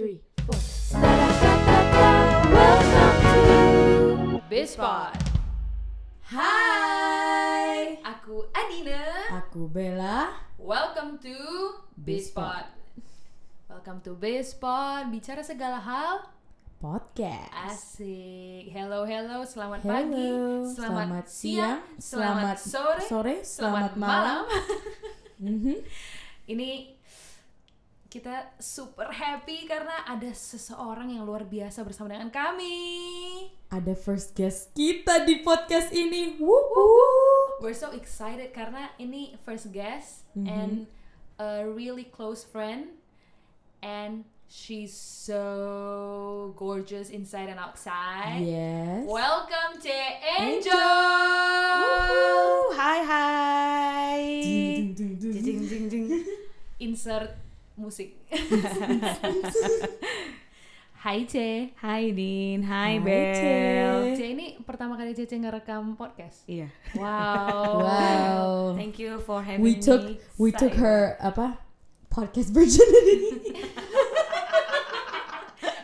three, four. Welcome to Bispot. Hai, Aku Adina. aku Bella. Welcome to Bispot. Welcome to Bispot. Bicara segala hal. Podcast. Asik. Hello, hello. Selamat Hello, pagi. selamat siang. siang, selamat sore. sore, selamat malam. Mhm. Ini kita super happy karena ada seseorang yang luar biasa bersama dengan kami. Ada first guest kita di podcast ini. Wuhu. We're so excited karena ini first guest Mhm. and a really close friend and she's so gorgeous inside and outside. Yes. Welcome to Angel. Ding, ding, ding, ding. Jing jing. Insert musik. Hai C. Hai Din, hai, Hai, Bel. Ce. C ini pertama kali Cece ngerekam podcast. Iya. Wow. Wow. Thank you for having We took me. we took her apa podcast virginity.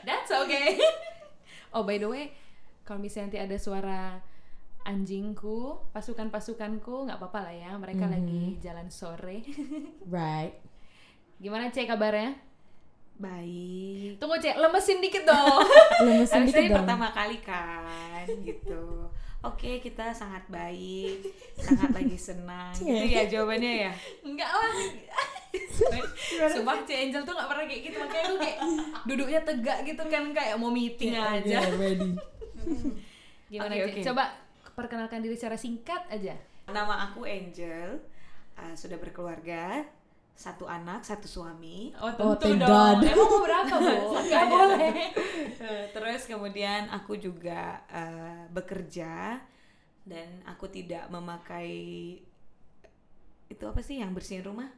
That's okay. oh by the way, kalau misalnya nanti ada suara anjingku, pasukan-pasukanku nggak apa-apa lah ya. Mereka Mhm. lagi jalan sore. right. Gimana Cek kabarnya? Baik. Tunggu Cek, lemesin dikit dong. Lemesin dikit ini dong. pertama kali kan, gitu. Oke, kita sangat baik, sangat lagi senang. Gitu Cie. ya jawabannya ya. Enggak lah. Sumpah Cek Angel tuh nggak pernah kayak gitu. Makanya gue kayak duduknya tegak gitu kan kayak mau meeting aja. Yeah, ready. Gimana Cek? oke. Coba perkenalkan diri secara singkat aja. Nama aku Angel, uh, sudah berkeluarga, satu anak, satu suami. Oh Oh, tentu thank dong. God. Emang mau berapa bu? Nggak boleh. Eh, Terus kemudian aku juga eh, bekerja dan aku tidak memakai itu apa sih yang bersihin rumah?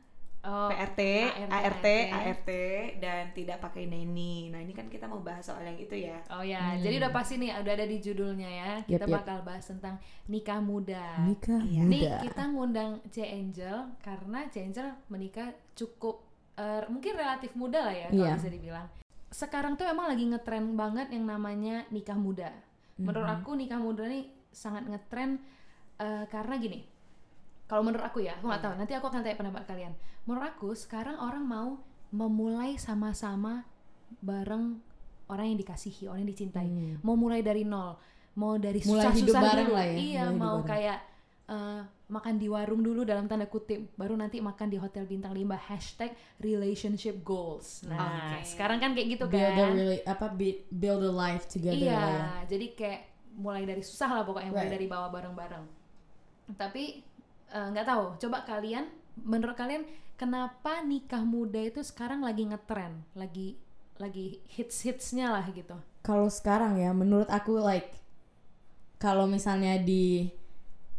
Oh, PRT, ART, ART, ART dan tidak pakai neni. Nah, ini kan kita mau bahas soal yang itu ya. Oh ya, jadi udah pasti nih, udah ada di judulnya ya. Kita Yep, yep. bakal bahas tentang nikah muda. Nikah Iya. Nih muda. kita ngundang C Angel karena C Angel menikah cukup eh, mungkin relatif muda lah ya kalau Iya. bisa dibilang. Sekarang tuh emang lagi ngetren banget yang namanya nikah muda. Menurut Mhm. aku nikah muda nih sangat ngetren eh, karena gini. Kalau menurut aku ya, aku nggak tahu. Nanti aku akan tanya pendapat kalian. Menurut aku sekarang orang mau memulai sama-sama bareng orang yang dikasihi, orang yang dicintai. Hmm. Mau mulai dari nol, mau dari Mulai hidup susah-susah bareng dulu. lah ya, Iya, mulai mau kayak eh, makan di warung dulu dalam tanda kutip, baru nanti makan di hotel bintang 5 hashtag relationship goals. Nah, Oke. sekarang kan kayak gitu build a kan. really apa build a life together Iya, ya. jadi kayak mulai dari susah lah pokoknya, mulai Right. dari bawah bareng-bareng. Tapi eh, nggak tahu, coba kalian, menurut kalian kenapa nikah muda itu sekarang lagi ngetren, lagi lagi hits hitsnya lah gitu. Kalau sekarang ya menurut aku like kalau misalnya di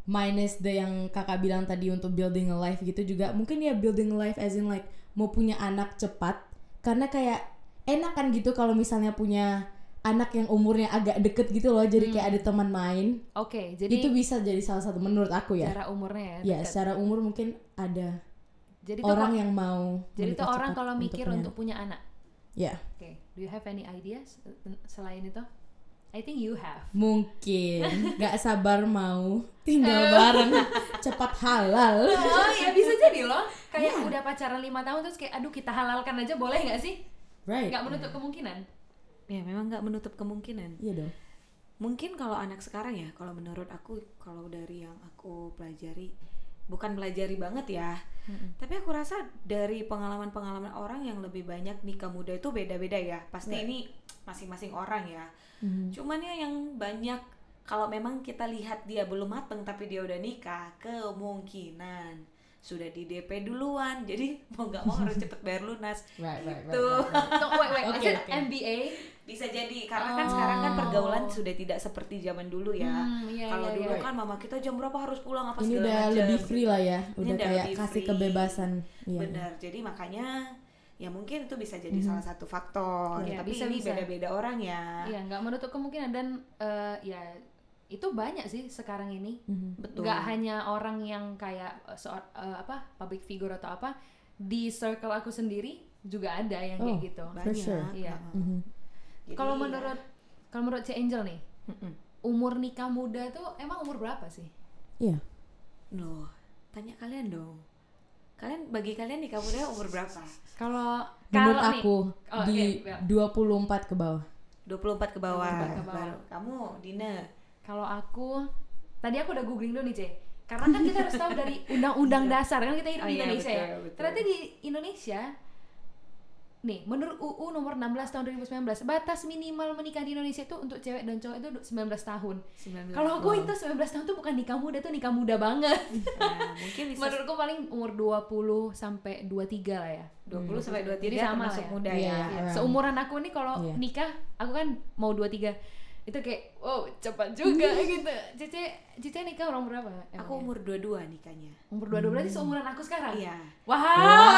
minus the yang kakak bilang tadi untuk building a life gitu juga mungkin ya building a life as in like mau punya anak cepat. Karena kayak enak kan gitu kalau misalnya punya anak yang umurnya agak deket gitu loh jadi kayak ada teman main Oke, Hmm. jadi itu bisa jadi salah satu menurut aku ya cara umurnya ya. ya secara umur mungkin ada Jadi orang yang mau jadi tuh menikah orang kalau mikir punya untuk punya anak. ya Oke, do you have any ideas uh, selain itu? I think you have. mungkin nggak sabar mau tinggal Eh. bareng cepat halal Oh ya bisa jadi loh. Kayak Iya. udah pacaran lima tahun terus kayak aduh kita halalkan aja boleh nggak sih? right Nggak menutup kemungkinan. Ya, memang nggak menutup kemungkinan. iya dong Mungkin kalau anak sekarang ya, kalau menurut aku, kalau dari yang aku pelajari, bukan pelajari banget ya, tapi aku rasa dari pengalaman-pengalaman orang yang lebih banyak nikah muda itu beda-beda ya. Pasti Right. ini masing-masing orang ya. Mhm. Cuman ya yang banyak kalau memang kita lihat dia belum mateng tapi dia udah nikah, kemungkinan sudah di DP duluan. Jadi mau nggak mau harus cepet bayar lunas. right right right, right, right. Tunggu, wait, wait, is it oke. MBA? Bisa jadi karena kan sekarang kan Oh. pergaulan sudah tidak seperti zaman dulu ya. Hmm, iya, Kalau iya, dulu iya. kan mama kita jam berapa harus pulang apa ini segala udah macam. lebih free lah ya Ini udah udah kayak kasih free. kebebasan iya Benar. Jadi makanya ya mungkin itu bisa jadi Mhm. salah satu faktor. Iya, Tapi bisa, ini beda-beda orang ya. Iya, nggak menutup kemungkinan dan eh, ya itu banyak sih sekarang ini. Mhm. Betul. Nggak hanya orang yang kayak seor- eh, apa public figure atau apa di circle aku sendiri juga ada yang Oh. kayak gitu For sure. Iya. Heeh. Mhm. Kalau ya, menurut kalau menurut si Angel nih mm-mm. umur nikah muda tuh emang umur berapa sih Iya. loh tanya kalian dong kalian bagi kalian nikah muda umur berapa kalau Menurut nih- aku Oh, di iya, iya. 24 ke bawah. 24 ke bawah, 24 ke bawah. baru kamu Dina Kalau aku tadi aku udah googling dulu nih, C. Karena kan kita harus tahu dari undang-undang dasar kan kita hidup Oh di iya, Indonesia ya. betul, betul. Ternyata di Indonesia nih, menurut UU nomor 16 tahun 2019, batas minimal menikah di Indonesia itu untuk cewek dan cowok itu 19 tahun. 19 Kalau aku itu 19 tahun tuh bukan nikah muda tuh nikah muda banget. Nah, mungkin bisa Menurutku paling umur 20 sampai 23 lah ya. 20 sampai 23 Jadi sama termasuk lah ya. muda Iya, ya. Ya, Around. seumuran aku nih kalau Iya. nikah, aku kan mau 23 itu kayak wow cepat juga gitu. Cice Cice nikah umur berapa? emangnya? Aku umur 22 nikahnya. umur 22 berarti seumuran aku sekarang. Iya. Wow,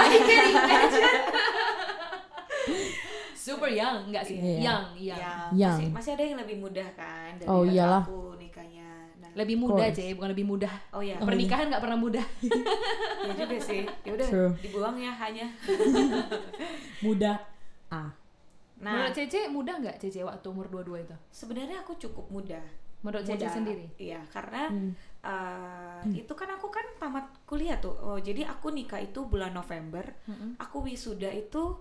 I can imagine. Super young enggak sih? Iya. Young, young. Ya, Yang. masih, masih ada yang lebih mudah kan dari Oh, iyalah. aku nikahnya. Nah, Lebih muda, course. Cie, bukan lebih mudah. oh ya, Pernikahan nggak pernah mudah. ya juga sih. Ya udah dibuang ya hanya. Muda A. Nah, Menurut Cece mudah nggak Cece waktu umur 22 itu? sebenarnya aku cukup muda. Menurut Cece Muda. sendiri? Iya, karena Hmm. uh, itu kan aku kan tamat kuliah tuh. Oh, jadi aku nikah itu bulan November. Mm-mm. Aku wisuda itu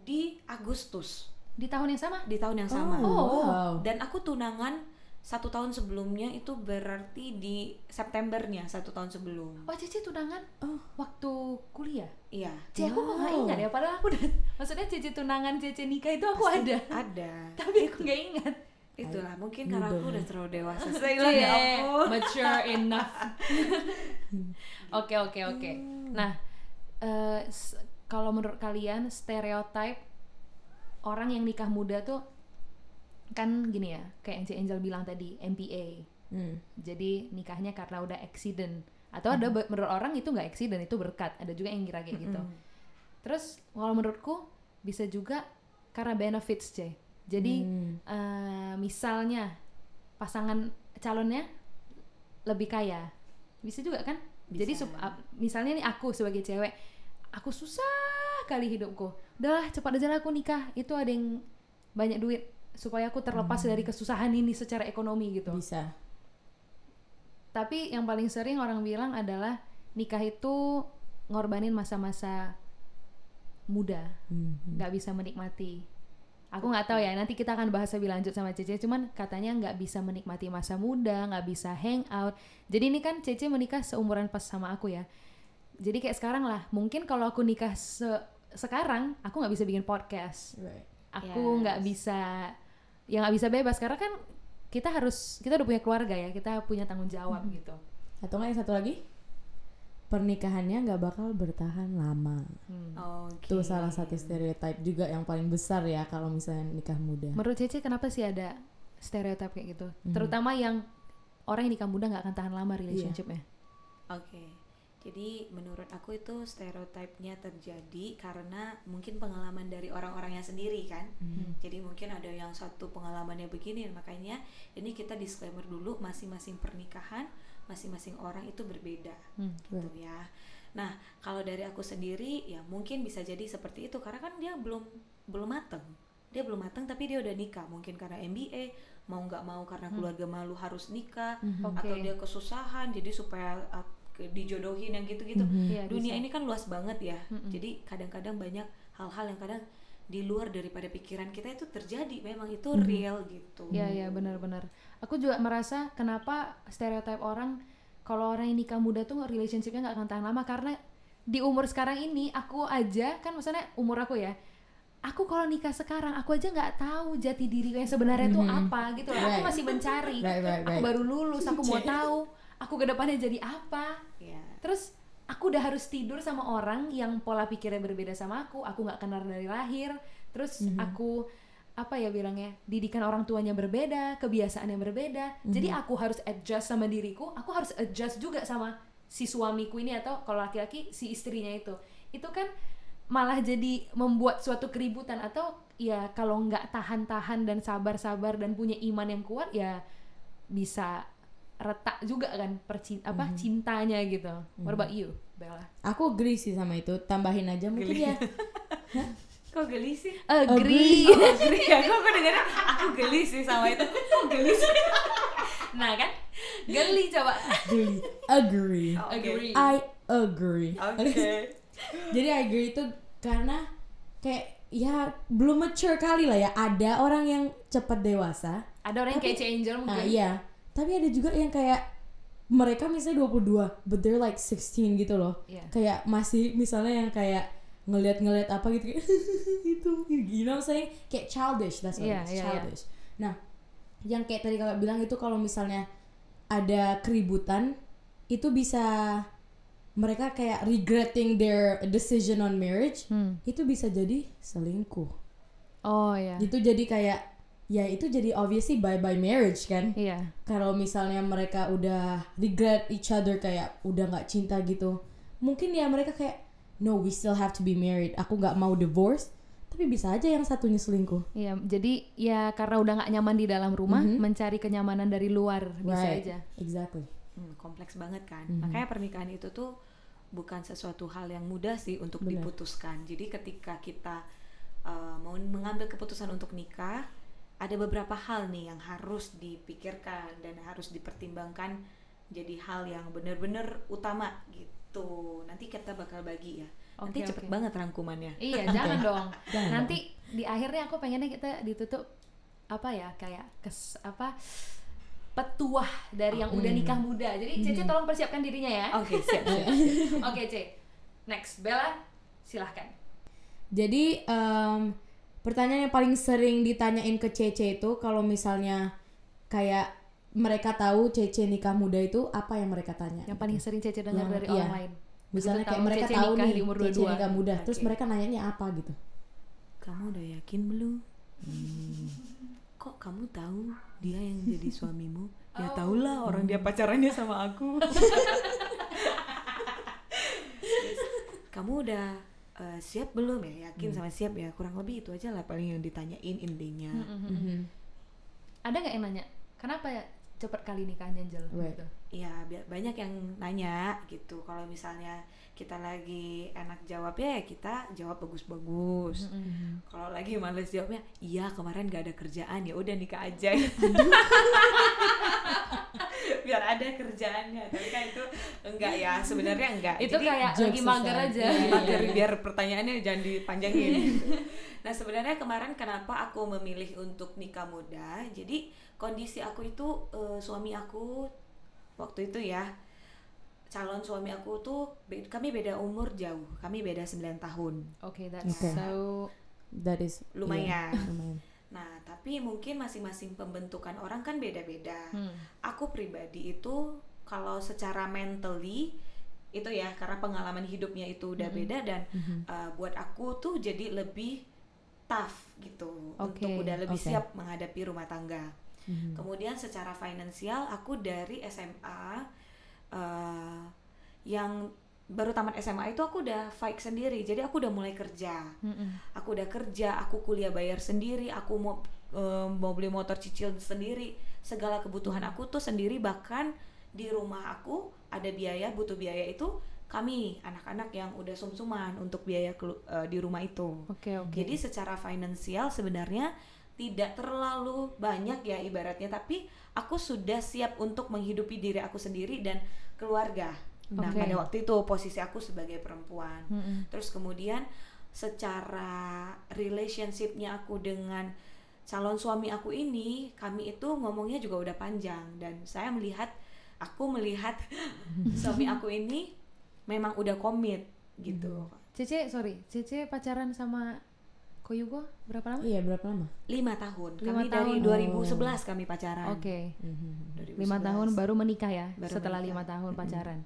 di Agustus Di tahun yang sama? di tahun yang sama. Oh. wow. Dan aku tunangan satu tahun sebelumnya itu berarti di Septembernya satu tahun sebelum. Oh, Cece tunangan Oh. waktu kuliah? Iya. Cie, aku kok nggak ingat ya? Padahal aku udah, maksudnya Cece tunangan, Cece nikah itu aku Pasti ada. Ada. Tapi aku nggak ingat. Itulah mungkin karena aku udah terlalu dewasa. Saya ya ampun. mature enough. Oke oke oke. Nah, eh, s- kalau menurut kalian stereotype orang yang nikah muda tuh kan gini ya, kayak yang si Angel bilang tadi MPA. Hmm. Jadi nikahnya karena udah accident atau ada be- menurut orang itu nggak accident itu berkat. Ada juga yang kira kayak gitu. Terus kalau menurutku bisa juga karena benefits, C. Jadi Hmm. eh, misalnya pasangan calonnya lebih kaya bisa juga kan jadi Bisa. sup- ap- misalnya nih aku sebagai cewek aku susah kali hidupku udahlah cepat aja lah aku nikah itu ada yang banyak duit supaya aku terlepas dari kesusahan ini secara ekonomi gitu Bisa. tapi yang paling sering orang bilang adalah nikah itu ngorbanin masa-masa muda Hmm. nggak bisa menikmati. Aku nggak tahu ya, nanti kita akan bahas lebih lanjut sama Cece. Cuman katanya nggak bisa menikmati masa muda, nggak bisa hang out. Jadi ini kan Cece menikah seumuran pas sama aku ya. Jadi kayak sekarang lah, mungkin kalau aku nikah se- sekarang, aku nggak bisa bikin podcast. Right. Aku nggak Yes. bisa, ya nggak bisa bebas karena kan kita harus, kita udah punya keluarga ya, kita punya tanggung jawab gitu. Atau nggak yang satu lagi? Pernikahannya nggak bakal bertahan lama. Hmm. Oke. Itu salah satu stereotype juga yang paling besar ya kalau misalnya nikah muda. Menurut Cece kenapa sih ada stereotip kayak gitu? Mhm. Terutama yang orang yang nikah muda nggak akan tahan lama relationshipnya. Oke. Jadi menurut aku itu stereotipnya terjadi karena mungkin pengalaman dari orang-orangnya sendiri kan. Hmm. Jadi mungkin ada yang satu pengalamannya begini makanya ini kita disclaimer dulu masing-masing pernikahan masing-masing orang itu berbeda Hmm. gitu ya. Nah, kalau dari aku sendiri ya mungkin bisa jadi seperti itu karena kan dia belum belum mateng. Dia belum mateng tapi dia udah nikah. Mungkin karena MBA mau nggak mau karena keluarga malu harus nikah Mhm. Oke. atau dia kesusahan jadi supaya uh, dijodohin yang gitu-gitu. Mhm. Iya, Dunia bisa. ini kan luas banget ya. Mm-mm. Jadi kadang-kadang banyak hal-hal yang kadang di luar daripada pikiran kita itu terjadi. Memang itu Mhm. real gitu. Iya iya benar-benar. Aku juga merasa kenapa stereotip orang kalau orang yang nikah muda tuh relationshipnya nggak akan tahan lama karena di umur sekarang ini aku aja kan maksudnya umur aku ya. Aku kalau nikah sekarang aku aja nggak tahu jati diri yang sebenarnya tuh Mhm. apa gitu loh. Aku Right. masih mencari. Right, right, Aku right. baru lulus, aku mau tahu aku ke depannya jadi apa. Iya. Terus aku udah harus tidur sama orang yang pola pikirnya berbeda sama aku. Aku nggak kenal dari lahir. Terus Mhm. aku apa ya bilangnya didikan orang tuanya berbeda, kebiasaan yang berbeda. Jadi aku harus adjust sama diriku. Aku harus adjust juga sama si suamiku ini atau kalau laki-laki si istrinya itu. Itu kan malah jadi membuat suatu keributan atau ya kalau nggak tahan-tahan dan sabar-sabar dan punya iman yang kuat ya bisa retak juga kan percin apa cintanya gitu. What about you, Bella? Aku agree sih sama itu. Tambahin aja mungkin ya. Kok geli sih? Agree. Oh, geli ya, kok aku dengarnya aku geli sih sama itu. Kok geli sih? nah kan, geli coba. Agree. Agree. Oh, oke. Agree. I agree. Oke. Jadi I agree itu karena kayak ya belum mature kali lah ya. Ada orang yang cepat dewasa. Ada orang yang kayak Angel mungkin. Nah, iya. Tapi ada juga yang kayak mereka misalnya 22, but they're like 16 gitu loh. Iya. Kayak masih misalnya yang kayak ngeliat-ngeliat apa gitu kayak itu you know what I'm saying kayak childish that's what Iya, it is iya, iya. childish nah yang kayak tadi kakak bilang itu kalau misalnya ada keributan itu bisa mereka kayak regretting their decision on marriage Hmm. itu bisa jadi selingkuh Oh ya. itu jadi kayak ya itu jadi obviously bye bye marriage kan Iya. kalau misalnya mereka udah regret each other kayak udah nggak cinta gitu mungkin ya mereka kayak no we still have to be married aku nggak mau divorce tapi bisa aja yang satunya selingkuh Iya, jadi ya karena udah nggak nyaman di dalam rumah, Mhm. mencari kenyamanan dari luar bisa right aja. exactly Hmm, kompleks banget kan. Mhm. Makanya pernikahan itu tuh bukan sesuatu hal yang mudah sih untuk Benar. diputuskan. Jadi ketika kita uh, mau mengambil keputusan untuk nikah, ada beberapa hal nih yang harus dipikirkan dan harus dipertimbangkan jadi hal yang benar-benar utama gitu. Nanti kita bakal bagi ya. Nanti Oke, cepet oke. banget rangkumannya. Iya, jangan dong. Jangan Nanti di akhirnya aku pengennya kita ditutup apa ya kayak kes apa petuah dari yang udah nikah muda. Jadi Cece tolong persiapkan dirinya ya. Oke, siap, siap. Oke, Ce. Next, Bella, silahkan. jadi em, pertanyaan yang paling sering ditanyain ke Cece itu kalau misalnya kayak mereka tahu Cece nikah muda itu apa yang mereka tanya Yang paling sering Cece dengar Yang- dari iya. orang lain. misalnya kayak mereka Cece tahu nikah nih di umur Cece 22. nikah muda terus Oke. mereka nanyanya apa gitu Kamu udah yakin belum? Kok kamu tahu dia yang jadi suamimu? Ya tahulah orang dia pacarannya sama aku. kamu udah eh, siap belum ya? Yakin sama siap ya? Kurang lebih itu aja lah paling yang ditanyain intinya. Mhm. Ada nggak yang nanya? Kenapa ya cepet kali nikahnya Angel? Right. Gitu. Ya banyak yang nanya gitu. Kalau misalnya kita lagi enak jawab ya kita jawab bagus-bagus. Kalau lagi males jawabnya, iya kemarin gak ada kerjaan ya udah nikah aja. Biar ada kerjaannya. Tapi kan itu enggak ya, sebenarnya enggak. Itu Jadi, kayak lagi mager aja. Iya, mager biar pertanyaannya jangan dipanjangin. gitu. Nah sebenarnya kemarin kenapa aku memilih untuk nikah muda? Jadi kondisi aku itu eh, suami aku waktu itu ya calon suami aku tuh be- kami beda umur jauh, kami beda 9 tahun. Oke, that's Oke. so that is Lumayan. iya, lumayan Nah, tapi mungkin masing-masing pembentukan orang kan beda-beda. hmm. Aku pribadi itu kalau secara mentally itu ya karena pengalaman hidupnya itu udah beda dan Mhm. uh, buat aku tuh jadi lebih tough gitu Oke, untuk udah lebih oke. siap menghadapi rumah tangga. Mhm. Kemudian secara finansial aku dari SMA uh, yang baru tamat SMA itu aku udah fight sendiri. Jadi aku udah mulai kerja. Mm-mm. Aku udah kerja, aku kuliah bayar sendiri, aku mau um, mau beli motor cicil sendiri. Segala kebutuhan aku tuh sendiri bahkan di rumah aku ada biaya, butuh biaya itu kami anak-anak yang udah sumsuman untuk biaya kelu- uh, di rumah itu. Oke, oke. Jadi secara finansial sebenarnya tidak terlalu banyak ya ibaratnya tapi aku sudah siap untuk menghidupi diri aku sendiri dan keluarga. Nah, Oke. pada waktu itu posisi aku sebagai perempuan. Mm-mm. Terus kemudian secara relationshipnya aku dengan calon suami aku ini, kami itu ngomongnya juga udah panjang dan saya melihat aku melihat suami aku ini memang udah komit gitu. Cece, sorry, Cece pacaran sama Koyugo berapa lama? iya berapa lama lima tahun Lima kami dari tahun. 2011 kami pacaran Oke, Mhm. 2011. lima tahun baru menikah ya. Baru setelah menikah. lima tahun pacaran.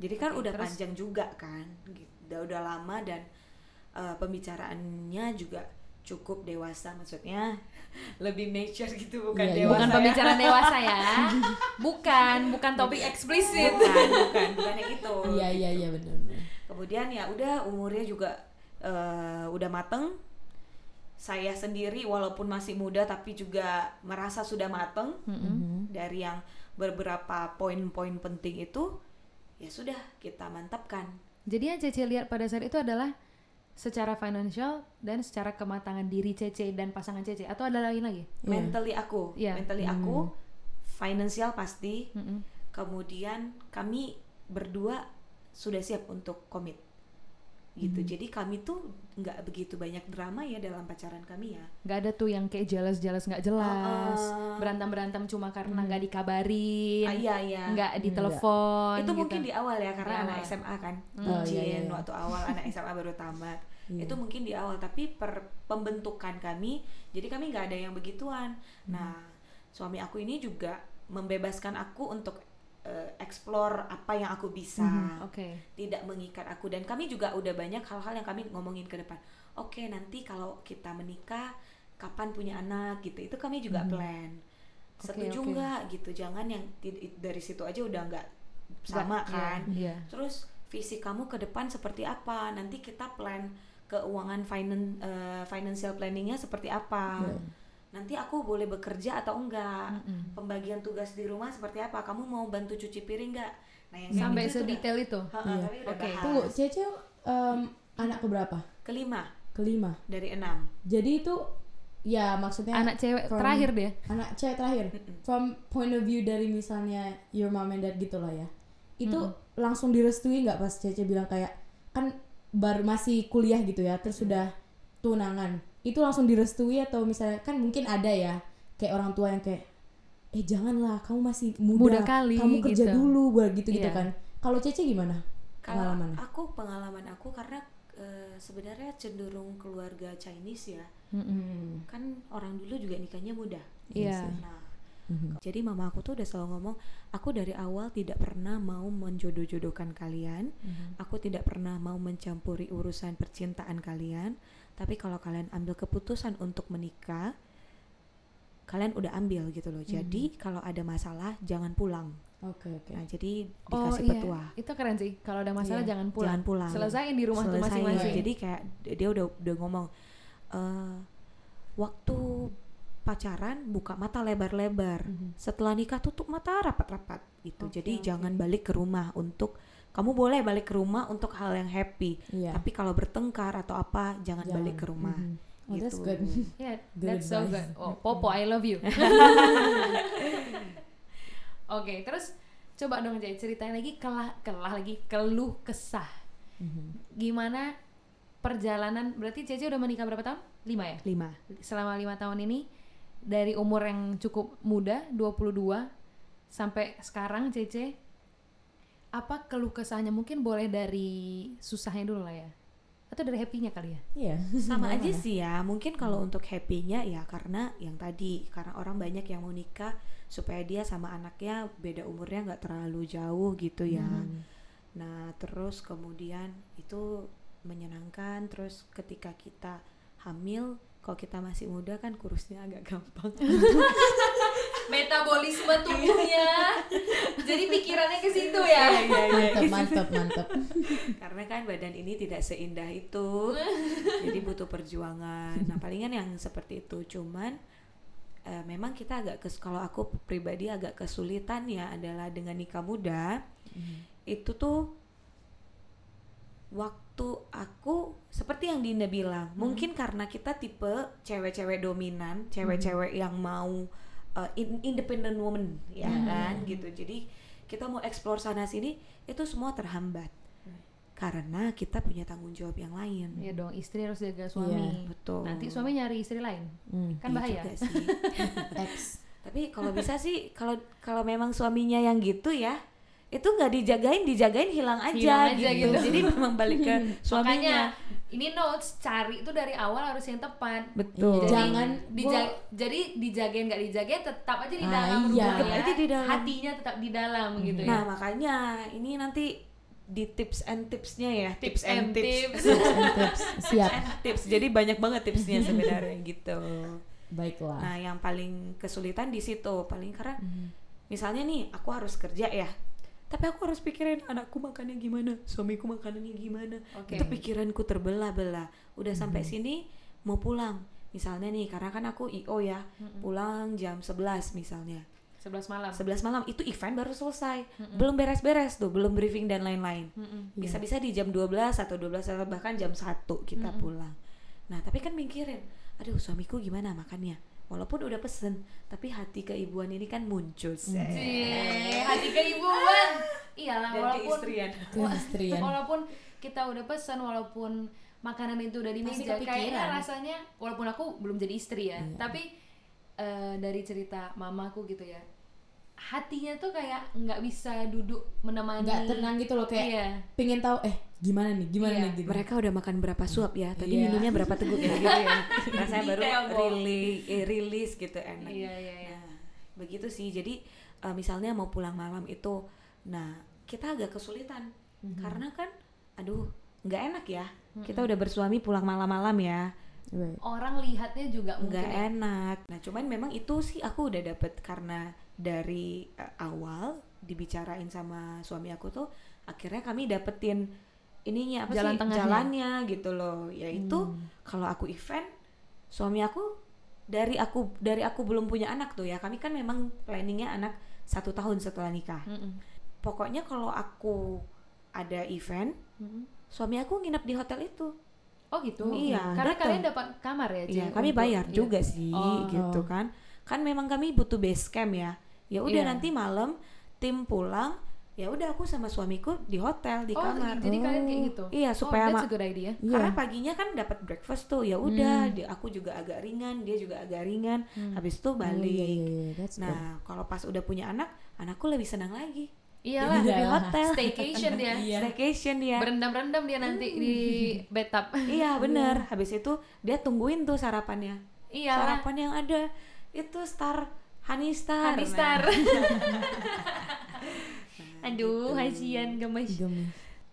Jadi kan udah terus? panjang juga kan gitu. udah udah lama dan eh, pembicaraannya juga cukup dewasa maksudnya lebih mature gitu bukan Iya, iya. dewasa Bukan ya. pembicaraan dewasa ya. Bukan, bukan topik eksplisit. bukan bukan bukan yang itu iya iya iya benar benar. kemudian ya udah umurnya juga eh, udah mateng saya sendiri walaupun masih muda tapi juga merasa sudah mateng Mm-mm. Mhm. dari yang beberapa poin-poin penting itu ya sudah kita mantapkan Jadi yang Cece lihat pada saat itu adalah secara financial dan secara kematangan diri Cece dan pasangan Cece atau ada lain lagi? Iya. mentally aku Iya. mentally aku finansial pasti Mm-mm. kemudian kami berdua sudah siap untuk komit gitu jadi kami tuh nggak begitu banyak drama ya dalam pacaran kami ya Nggak ada tuh yang kayak jealous-jealous nggak jelas, berantem-berantem cuma karena nggak dikabarin, Ah, iya iya nggak ditelepon. itu gitu. mungkin di awal ya karena Di anak. SMA kan Oh, bucin iya, iya, iya. waktu awal anak SMA baru tamat Iya. itu mungkin di awal tapi per pembentukan kami jadi kami nggak ada yang begituan Hmm. nah suami aku ini juga membebaskan aku untuk eh, explore apa yang aku bisa. Hmm, Oke. tidak mengikat aku. Dan kami juga udah banyak hal-hal yang kami ngomongin ke depan. Oke nanti kalau kita menikah kapan punya anak gitu. Itu kami juga plan. Setuju oke. nggak gitu? Jangan yang dari situ aja udah nggak sama Nggak- kan? Iya. terus visi kamu ke depan seperti apa? Nanti kita plan keuangan finan eh, financial planningnya seperti apa? Iya. Nanti aku boleh bekerja atau enggak Mm-mm. pembagian tugas di rumah seperti apa kamu mau bantu cuci piring enggak nah yang Sampai gitu sedetail itu. Ha-ha, Iya. kami udah Oke. bahas. Tunggu, Cece em, anak keberapa? kelima Kelima. dari enam Jadi itu ya maksudnya Anak cewek from- terakhir dia. anak cewek terakhir. From point of view dari misalnya your mom and dad gitu lah ya. Itu langsung direstui nggak pas Cece bilang kayak kan baru masih kuliah gitu ya, terus sudah tunangan. Itu langsung direstui atau misalnya kan mungkin ada ya kayak orang tua yang kayak eh janganlah kamu masih muda, Muda kali, kamu kerja gitu. dulu buat gitu gitu Iya. kan. Kalau Cece gimana? kalau Pengalamannya? aku pengalaman aku karena eh, sebenarnya cenderung keluarga Chinese ya Hmm. kan orang dulu juga nikahnya muda Iya. nah Mhm. jadi mama aku tuh udah selalu ngomong aku dari awal tidak pernah mau menjodoh-jodohkan kalian Mhm. aku tidak pernah mau mencampuri urusan percintaan kalian tapi kalau kalian ambil keputusan untuk menikah kalian udah ambil gitu loh jadi kalau ada masalah jangan pulang Oke oke. nah jadi Oh dikasih iya, petua itu keren sih. Kalau ada masalah Iya, jangan pulang. jangan pulang Selesaiin di rumah tuh Selesaiin. masing-masing. jadi kayak dia udah udah ngomong eh waktu pacaran buka mata lebar-lebar Mhm. setelah nikah tutup mata rapat-rapat gitu Oke, jadi oke. jangan balik ke rumah untuk kamu boleh balik ke rumah untuk hal yang happy Iya. tapi kalau bertengkar atau apa jangan, Jangan. balik ke rumah Mhm. Oh, that's gitu. good. Yeah, Good that's so good. Oh, Popo, I love you. Oke, terus coba dong Jay ceritain lagi kelah kelah lagi keluh kesah. Mhm. Gimana perjalanan? Berarti Cece udah menikah berapa tahun? Lima ya. lima Selama lima tahun ini dari umur yang cukup muda 22 sampai sekarang Cece apa keluh kesahnya? Mungkin boleh dari susahnya dulu lah ya. Atau dari happy-nya kali ya? Iya. sama aja sih ya. Mungkin kalau untuk happy-nya ya karena yang tadi karena orang banyak yang mau nikah supaya dia sama anaknya beda umurnya nggak terlalu jauh gitu ya. Hmm. nah terus kemudian itu menyenangkan. Terus ketika kita hamil kalau kita masih muda kan kurusnya agak gampang metabolisme tubuhnya. Jadi pikirannya ke situ ya. Mantep mantep mantep. karena kan badan ini tidak seindah itu. Jadi butuh perjuangan. Nah palingan yang seperti itu. Cuman eh, memang kita agak kes kalau aku pribadi agak kesulitan ya adalah dengan nikah muda. Itu tuh waktu aku seperti yang Dinda bilang mungkin karena kita tipe cewek-cewek dominan cewek-cewek yang mau uh, in- independent woman ya kan gitu. Jadi kita mau explore sana sini itu semua terhambat. Karena kita punya tanggung jawab yang lain. Ya dong istri harus jaga suami. Iya, betul. Nanti suami nyari istri lain. Hmm. kan Iya bahaya. juga sih. Tapi kalau bisa sih kalau kalau memang suaminya yang gitu ya itu nggak dijagain dijagain hilang aja, Hilang aja gitu. gitu. jadi memang balik ke makanya suaminya ini notes cari itu dari awal harus yang tepat betul jadi Jangan dija- jadi dijagain nggak dijagain tetap aja di Ah, dalam iya. rumahnya. Tetap aja di dalam. hatinya tetap di dalam gitu nah ya makanya ini nanti di tips and tipsnya ya tips and tips, Tips and tips. Siap. and tips jadi banyak banget tipsnya sebenarnya gitu Baiklah. nah yang paling kesulitan di situ paling karena Mhm. misalnya nih aku harus kerja ya tapi aku harus pikirin anakku makannya gimana suamiku makanannya gimana. Oke. itu pikiranku terbelah-belah. Udah sampai sini mau pulang. Misalnya nih karena kan aku io ya pulang jam 11 misalnya. 11 malam. 11 malam itu event baru selesai. Belum beres-beres tuh belum briefing dan lain-lain. Mm-mm. bisa-bisa di jam 12 atau 12 atau bahkan jam 1 kita pulang. Nah tapi kan mikirin aduh suamiku gimana makannya walaupun udah pesen tapi hati keibuan ini kan muncul Seh. Cie, hati keibuan iyalah dan walaupun keistrian Keistrian. walaupun kita udah pesan walaupun makanan itu udah di meja kayaknya kepikiran. rasanya walaupun aku belum jadi istri ya Iya. tapi eh, dari cerita mamaku gitu ya hatinya tuh kayak nggak bisa duduk menemani nggak tenang gitu loh kayak iya pengen tahu eh gimana nih gimana Iya. nih gitu mereka udah makan berapa suap ya tadi Iya. minumnya berapa teguk ya gitu ya rasanya baru rilis eh, rilis gitu enak iya iya iya Nah, begitu sih. Jadi uh, misalnya mau pulang malam itu, nah kita agak kesulitan karena kan, aduh, nggak enak ya. Kita udah bersuami pulang malam-malam ya, Right. orang lihatnya juga mungkin nggak ya. enak. Nah, cuman memang itu sih aku udah dapet karena dari uh, awal dibicarain sama suami aku tuh, akhirnya kami dapetin ininya apa Jalan sih tengahnya. jalannya gitu loh. Yaitu kalau aku event, suami aku dari aku dari aku belum punya anak tuh ya kami kan memang planningnya anak satu tahun setelah nikah Mm-mm. pokoknya kalau aku ada event Mm-mm. suami aku nginep di hotel itu oh gitu Iya, karena datang. kalian dapat kamar ya iya kami bayar iya. juga sih Oh. gitu kan kan memang kami butuh base camp ya ya udah Iya. nanti malam tim pulang ya udah aku sama suamiku di hotel di oh kamar jadi kalian kayak gitu Iya, supaya oh, that's ma- a good idea Iya. karena paginya kan dapat breakfast tuh ya udah di- aku juga agak ringan dia juga agak ringan habis itu Oh, balik iya, iya, iya, that's good. Nah, kalau pas udah punya anak, anakku lebih senang lagi. iyalah di hotel, staycation dia Iya. staycation dia. berendam-rendam dia nanti di bathtub iya, bener. Habis itu dia tungguin tuh sarapannya. iyalah Sarapan yang ada itu Star Honey Star. Honey Nah, Star aduh kasihan gemes Gemes.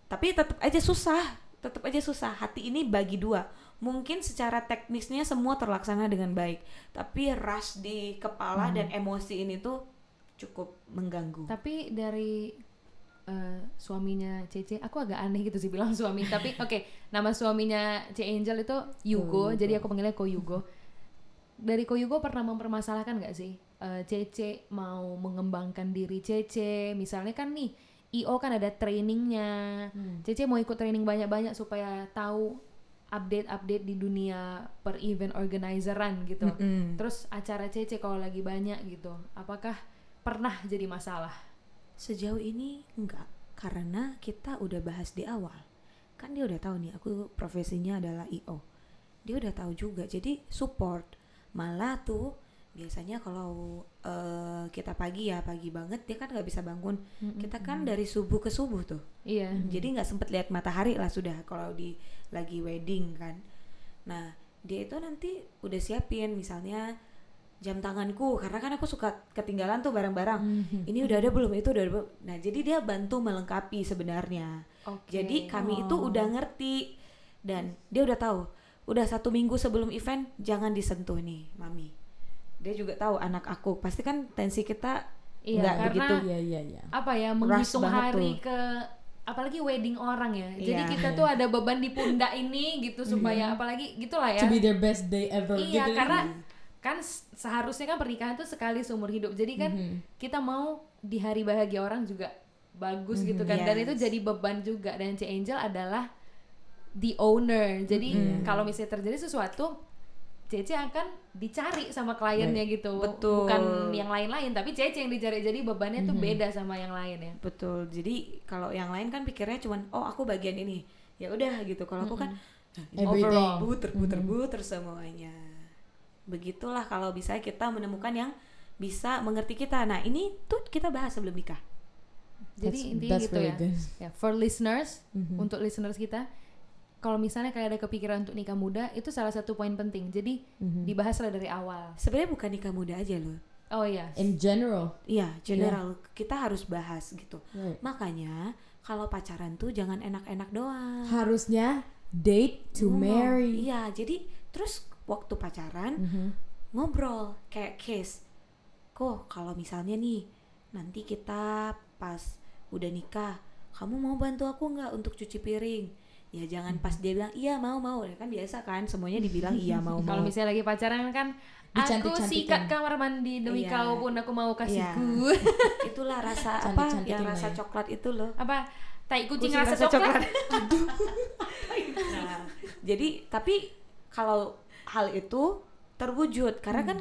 tapi tetap aja susah. Tetap aja susah. Hati ini bagi dua. Mungkin secara teknisnya semua terlaksana dengan baik, tapi rush di kepala dan emosi ini tuh cukup mengganggu. tapi dari eh, suaminya Cece aku agak aneh gitu sih bilang suami tapi oke nama suaminya C Angel itu Yugo Ko jadi aku panggilnya Ko Yugo dari Ko Yugo pernah mempermasalahkan nggak sih eh, Cece mau mengembangkan diri Cece misalnya kan nih IO kan ada trainingnya Cece mau ikut training banyak-banyak supaya tahu update-update di dunia per event organizeran gitu Mm-mm. terus acara Cece kalau lagi banyak gitu apakah pernah jadi masalah Sejauh ini enggak, karena kita udah bahas di awal. Kan dia udah tahu nih, aku profesinya adalah IO. Dia udah tahu juga, jadi support. Malah tuh biasanya kalau eh, kita pagi ya pagi banget dia kan nggak bisa bangun. Kita kan dari subuh ke subuh tuh, iya. Jadi nggak sempet lihat matahari lah sudah kalau di lagi wedding kan. Nah dia itu nanti udah siapin misalnya jam tanganku karena kan aku suka ketinggalan tuh barang-barang ini udah ada belum? Itu udah ada belum? Nah jadi dia bantu melengkapi sebenarnya. Oke. jadi kami itu udah ngerti. Dan dia udah tahu udah satu minggu sebelum event jangan disentuh nih mami dia juga tahu anak aku pasti kan tensi kita Iya, nggak begitu Iya, iya, iya. apa ya menghitung hari tuh. ke apalagi wedding orang ya jadi Iya. kita tuh ada beban di pundak ini gitu supaya apalagi gitulah ya To be their best day ever iya gitu. karena kan seharusnya kan pernikahan tuh sekali seumur hidup jadi kan Mhm. kita mau di hari bahagia orang juga bagus gitu kan dan Yes. itu jadi beban juga dan C Angel adalah the owner jadi Mhm. kalau misalnya terjadi sesuatu Cece akan dicari sama kliennya gitu. Betul. bukan yang lain-lain tapi Cece yang dicari. Jadi bebannya tuh beda sama yang lain ya. Betul. Jadi kalau yang lain kan pikirnya cuman oh aku bagian ini. Ya udah gitu. Kalau aku kan Everything. Overall. buter buter buter semuanya. Begitulah kalau bisa kita menemukan yang bisa mengerti kita. Nah ini tuh kita bahas sebelum nikah. Jadi intinya gitu ya. good. ya for listeners Mhm. untuk listeners kita kalau misalnya kayak ada kepikiran untuk nikah muda itu salah satu poin penting jadi Mhm. dibahaslah dari awal sebenarnya bukan nikah muda aja loh oh iya In general. iya general kita harus bahas gitu Right. makanya kalau pacaran tuh jangan enak-enak doang Harusnya date to Ngomong. marry. iya jadi terus waktu pacaran Mhm. ngobrol kayak case kok kalau misalnya nih nanti kita pas udah nikah kamu mau bantu aku nggak untuk cuci piring ya jangan pas dia bilang iya mau mau ya kan biasa kan semuanya dibilang iya mau Kalau mau misalnya lagi pacaran kan aku sikat kamar mandi demi Iya. kau pun aku mau kasihku. itulah rasa apa Cantik-cantikin yang rasa ya. coklat itu loh Apa? Tai kucing, Kucing rasa, coklat. nah, jadi tapi kalau hal itu terwujud karena Hmm. kan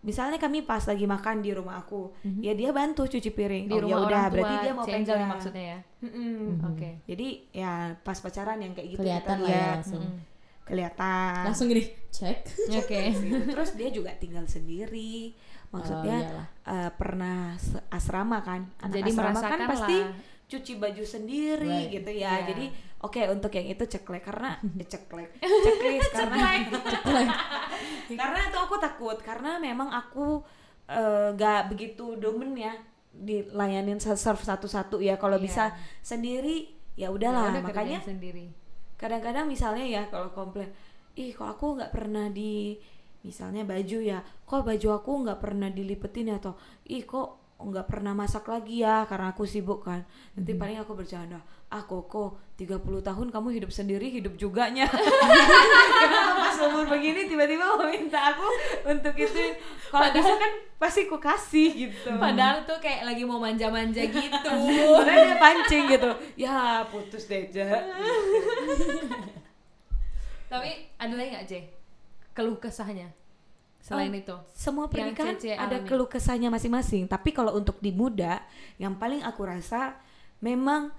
misalnya kami pas lagi makan di rumah aku ya dia bantu cuci piring Di oh ya rumah udah orang tua berarti dia mau pegang maksudnya ya. Mm-mm. Oke. jadi ya pas pacaran yang kayak gitu kelihatan kita lah ya langsung Mm-mm. kelihatan langsung gini cek Oke. terus dia juga tinggal sendiri Oh, maksudnya iyalah. eh, pernah asrama kan anak Jadi asrama kan merasakan pasti lah. Cuci baju sendiri Right. gitu ya Iya. jadi oke untuk yang itu ceklek karena eh, ceklek checklist karena karena itu aku takut karena memang aku eh, nggak begitu demen ya dilayanin se- serve satu-satu ya kalau Iya. bisa sendiri ya Ya udahlah udah makanya sendiri. kadang-kadang misalnya ya kalau komplain ih kok aku nggak pernah di misalnya baju ya kok baju aku nggak pernah dilipetin ya atau ih kok nggak pernah masak lagi ya karena aku sibuk kan. Nanti paling aku bercanda ah koko 30 tahun kamu hidup sendiri hidup juganya. Kenapa pas umur begini tiba-tiba mau minta aku untuk itu. Kalau bisa kan pasti aku kasih gitu. Padahal tuh kayak lagi mau manja-manja gitu. Padahal dia pancing gitu. Ya putus deh Ja. Tapi ada lagi nggak Jay? Keluh kesahnya selain Oh, itu. semua Yang pernikahan ada alami. keluh kesahnya masing-masing tapi kalau untuk di muda yang paling aku rasa memang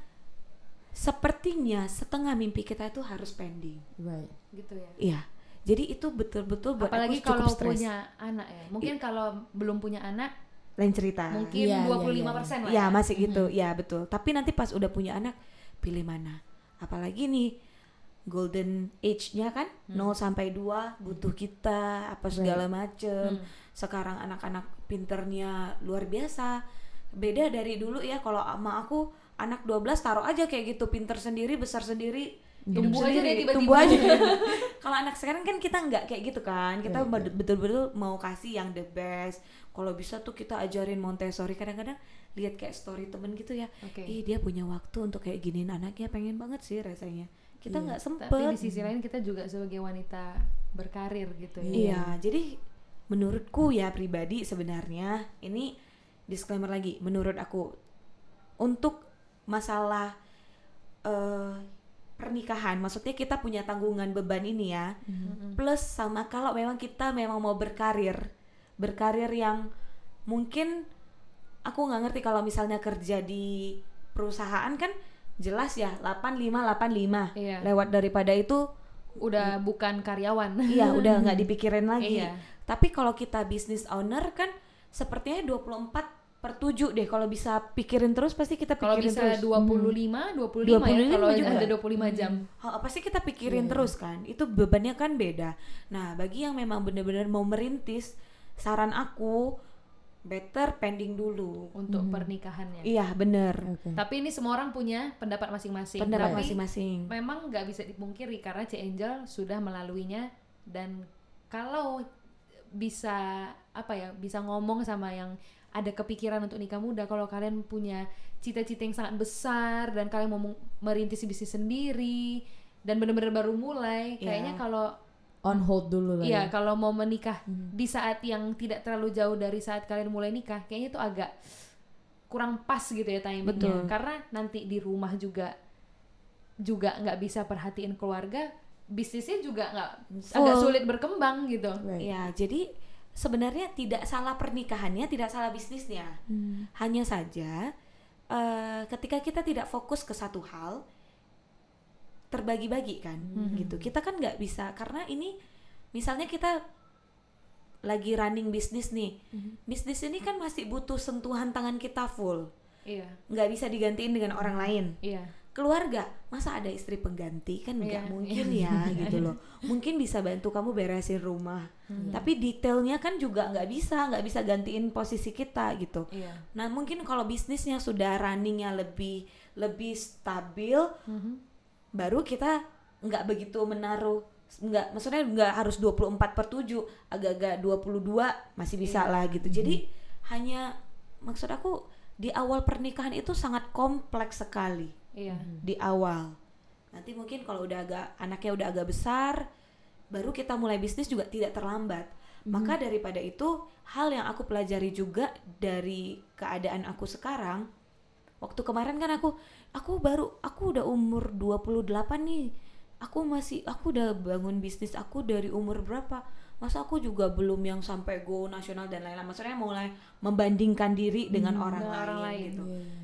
sepertinya setengah mimpi kita itu harus pending right Gitu ya. iya jadi itu betul-betul buat Apalagi aku cukup kalau punya anak ya. Mungkin kalau belum punya anak lain cerita mungkin iya, 25% iya. lah. ya ya. masih gitu ya betul tapi nanti pas udah punya anak pilih mana apalagi nih golden age-nya kan? 0 sampai 2 butuh kita apa segala macem. Hmm. sekarang anak-anak pinternya luar biasa. Beda dari dulu ya kalau sama aku anak 12 taruh aja kayak gitu pinter sendiri besar sendiri hidup Tumbuh aja sendiri, deh tiba-tiba. tumbuh aja. Kalau anak sekarang kan kita nggak kayak gitu kan kita betul-betul mau kasih yang the best. Kalau bisa tuh kita ajarin Montessori kadang-kadang lihat kayak story temen gitu ya. Oke. ih dia punya waktu untuk kayak giniin anaknya pengen banget sih rasanya kita Iya. nggak sempet Tapi di sisi lain kita juga sebagai wanita berkarir gitu ya. Iya, jadi menurutku ya pribadi sebenarnya ini disclaimer lagi, menurut aku untuk masalah eh pernikahan, maksudnya kita punya tanggungan beban ini ya, Mm-mm. plus sama kalau memang kita memang mau berkarir, berkarir yang mungkin aku nggak ngerti kalau misalnya kerja di perusahaan kan jelas ya 8585 Iya. lewat daripada itu Udah bukan karyawan. iya udah nggak dipikirin lagi Iya. tapi kalau kita business owner kan sepertinya 24 per 7 deh kalau bisa pikirin terus pasti kita Kalau pikirin bisa terus 25, 25, ya 25 kalau juga. ada 25 jam. Oh, pasti kita pikirin Iya. terus kan itu bebannya kan beda nah bagi yang memang benar-benar mau merintis saran aku better pending dulu untuk pernikahannya. iya bener oke Tapi ini semua orang punya pendapat masing-masing. pendapat Tapi masing-masing memang nggak bisa dipungkiri karena C Angel sudah melaluinya dan kalau bisa apa ya bisa ngomong sama yang ada kepikiran untuk nikah muda kalau kalian punya cita-cita yang sangat besar dan kalian mau merintis bisnis sendiri dan benar-benar baru mulai Iya. kayaknya kalau on hold dulu lah Iya, ya kalau mau menikah di saat yang tidak terlalu jauh dari saat kalian mulai nikah, kayaknya itu agak kurang pas gitu ya timingnya. Betul. Karena nanti di rumah juga juga nggak bisa perhatiin keluarga, bisnisnya juga nggak agak sulit berkembang gitu. right ya jadi sebenarnya tidak salah pernikahannya tidak salah bisnisnya Hmm. Hanya saja eh, ketika kita tidak fokus ke satu hal terbagi-bagi kan gitu. Kita kan nggak bisa karena ini misalnya kita lagi running bisnis nih. Bisnis ini kan masih butuh sentuhan tangan kita full. Iya, nggak bisa digantiin dengan orang lain. iya. Keluarga, masa ada istri pengganti kan nggak Iya. mungkin ya gitu loh. Mungkin bisa bantu kamu beresin rumah. Tapi detailnya kan juga nggak bisa, nggak bisa gantiin posisi kita gitu. Iya. Nah mungkin kalau bisnisnya sudah runningnya lebih lebih stabil, Mhm. Baru kita nggak begitu menaruh nggak maksudnya nggak harus 24 per 7 agak-agak 22 masih bisa Iya. lah gitu. Jadi hanya maksud aku di awal pernikahan itu sangat kompleks sekali. Iya. di awal. Nanti mungkin kalau udah agak anaknya udah agak besar baru kita mulai bisnis juga tidak terlambat. Maka daripada itu hal yang aku pelajari juga dari keadaan aku sekarang waktu kemarin kan aku aku baru aku udah umur 28 nih. Aku masih aku udah bangun bisnis aku dari umur berapa? Masa aku juga belum yang sampai go nasional dan lain-lain. Maksudnya mulai membandingkan diri dengan orang, dengan lain, orang lain. gitu. iya.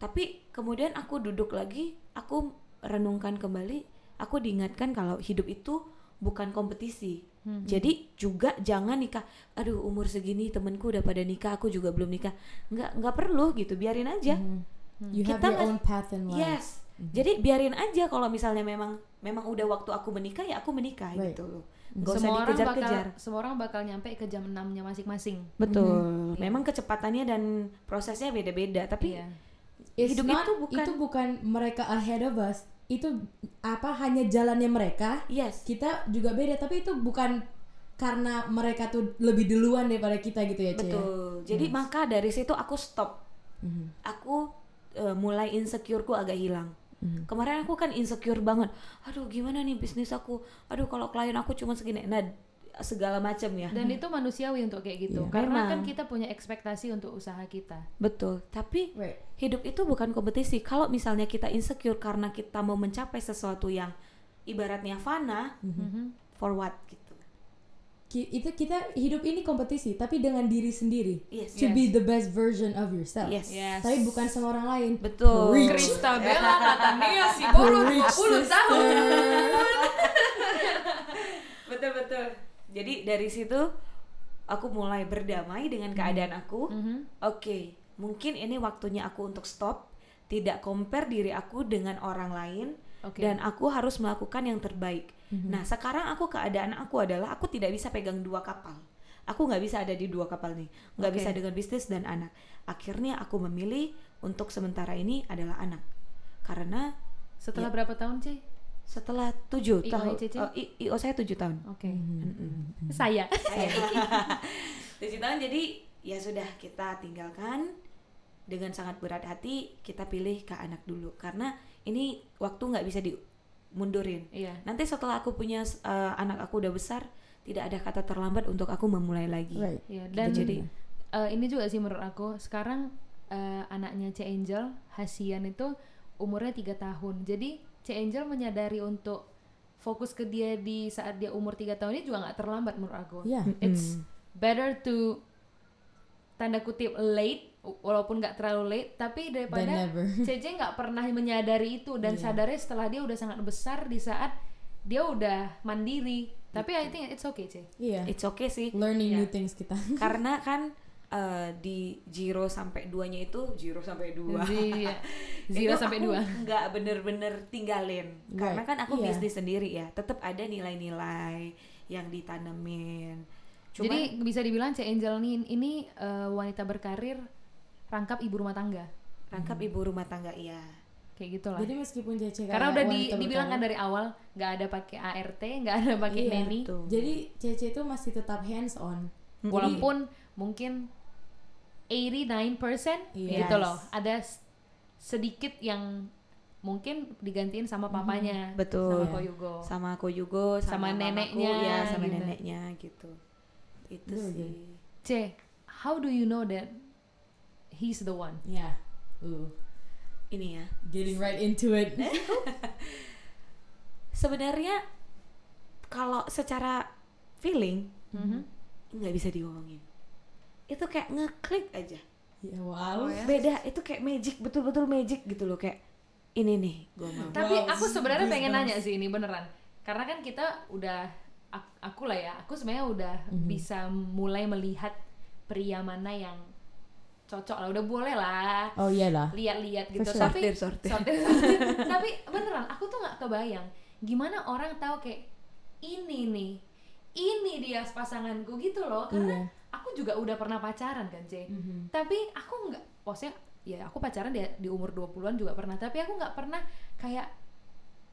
tapi kemudian aku duduk lagi aku renungkan kembali aku diingatkan kalau hidup itu bukan kompetisi. Hmm. jadi juga jangan nikah. Aduh umur segini temenku udah pada nikah aku juga belum nikah. Nggak nggak perlu gitu biarin aja Mhm. You have Kita your mas- own path in life. yes jadi biarin aja kalau misalnya memang memang udah waktu aku menikah ya aku menikah Right. gitu loh nggak usah semua orang bakal dikejar-kejar semua orang bakal nyampe ke jam 6-nya masing-masing. betul Iya. memang kecepatannya dan prosesnya beda-beda tapi. It's hidup not- itu bukan itu bukan mereka ahead of us. Itu apa hanya jalannya mereka. yes Kita juga beda, tapi itu bukan karena mereka tuh lebih duluan daripada kita gitu ya, Cie. betul jadi maka dari situ aku stop Mhm. aku eh, mulai insecureku agak hilang. Mhm. Kemarin aku kan insecure banget. Aduh, gimana nih bisnis aku? Aduh, kalau klien aku cuma segini. Nah, segala macam ya. Dan itu manusiawi untuk kayak gitu. Iya. Karena Memang. kan kita punya ekspektasi untuk usaha kita. Betul. Tapi Right. hidup itu bukan kompetisi. Kalau misalnya kita insecure karena kita mau mencapai sesuatu yang ibaratnya fana, Mhm. for what itu kita hidup ini kompetisi, tapi dengan diri sendiri. Yes. To Yes. be the best version of yourself. Yes. Yes. Tapi bukan sama orang lain. Betul. Preach. Krista Bella Natania si baru Preach, 20 tahun. betul betul. Jadi dari situ aku mulai berdamai dengan keadaan aku. Mhm. Oke, mungkin ini waktunya aku untuk stop, tidak compare diri aku dengan orang lain, Oke. dan aku harus melakukan yang terbaik. Nah, sekarang aku keadaan aku adalah aku tidak bisa pegang dua kapal. Aku nggak bisa ada di dua kapal nih, nggak Oke. bisa dengan bisnis dan anak. Akhirnya aku memilih untuk sementara ini adalah anak, karena Setelah Ya. berapa tahun, Ci? setelah tujuh tahun, oh, I- IO saya tujuh tahun. Oke. Mm-mm. Saya. tujuh tahun jadi ya sudah kita tinggalkan dengan sangat berat hati kita pilih ke anak dulu karena ini waktu nggak bisa dimundurin Iya. nanti setelah aku punya eh, anak aku udah besar tidak ada kata terlambat untuk aku memulai lagi Right. Iya, dan jadi- eh, ini juga sih menurut aku sekarang eh, anaknya C Angel Hasian itu umurnya tiga tahun jadi C Angel menyadari untuk fokus ke dia di saat dia umur tiga tahun ini juga nggak terlambat menurut aku Yeah. it's better to tanda kutip late walaupun nggak terlalu late tapi daripada. CJ nggak pernah menyadari itu dan Iya. sadarnya setelah dia udah sangat besar di saat dia udah mandiri tapi I think it's okay C Iya. it's okay sih Learning Iya. new things kita. karena kan eh, di zero sampai duanya itu zero sampai dua Iya. Zero Itu sampai aku dua. nggak bener-bener tinggalin karena Right. kan aku Iya. bisnis sendiri ya tetap ada nilai-nilai yang ditanemin Cuman, Jadi bisa dibilang C Angel nih ini eh, wanita berkarir rangkap ibu rumah tangga rangkap ibu rumah tangga iya kayak gitu lah. Jadi meskipun Cece Karena udah di, dibilang kan dari awal nggak ada pakai ART, nggak ada pakai Iya, nanny, Tuh. Jadi Cece itu masih tetap hands on. walaupun mungkin 89% Yes. gitu loh. Ada sedikit yang mungkin digantiin sama papanya, Betul. sama Iya. Koyugo. sama Koyugo Sama mamaku, neneknya, ya sama gitu. neneknya gitu itu Betul, sih C, how do you know that he's the one? Ya. Uh, ini ya getting right into it. sebenarnya kalau secara feeling Mhm. nggak bisa diomongin itu kayak ngeklik aja ya wow. ya? beda itu kayak magic betul-betul magic gitu loh kayak ini nih gue mau Tapi Wow, aku sebenarnya pengen nanya sih ini beneran. Karena kan kita udah ak- aku lah ya, aku sebenarnya udah Mhm. bisa mulai melihat pria mana yang cocok lah, udah boleh lah Oh iyalah. lihat-lihat gitu. sure. Tapi Sortir, sortir. sortir, sortir. Tapi beneran aku tuh nggak kebayang gimana orang tahu kayak ini nih, ini dia pasanganku gitu loh. Karena Iya. aku juga udah pernah pacaran kan, Jay Mhm. tapi aku nggak maksudnya ya aku pacaran di, di umur 20-an juga pernah tapi aku nggak pernah kayak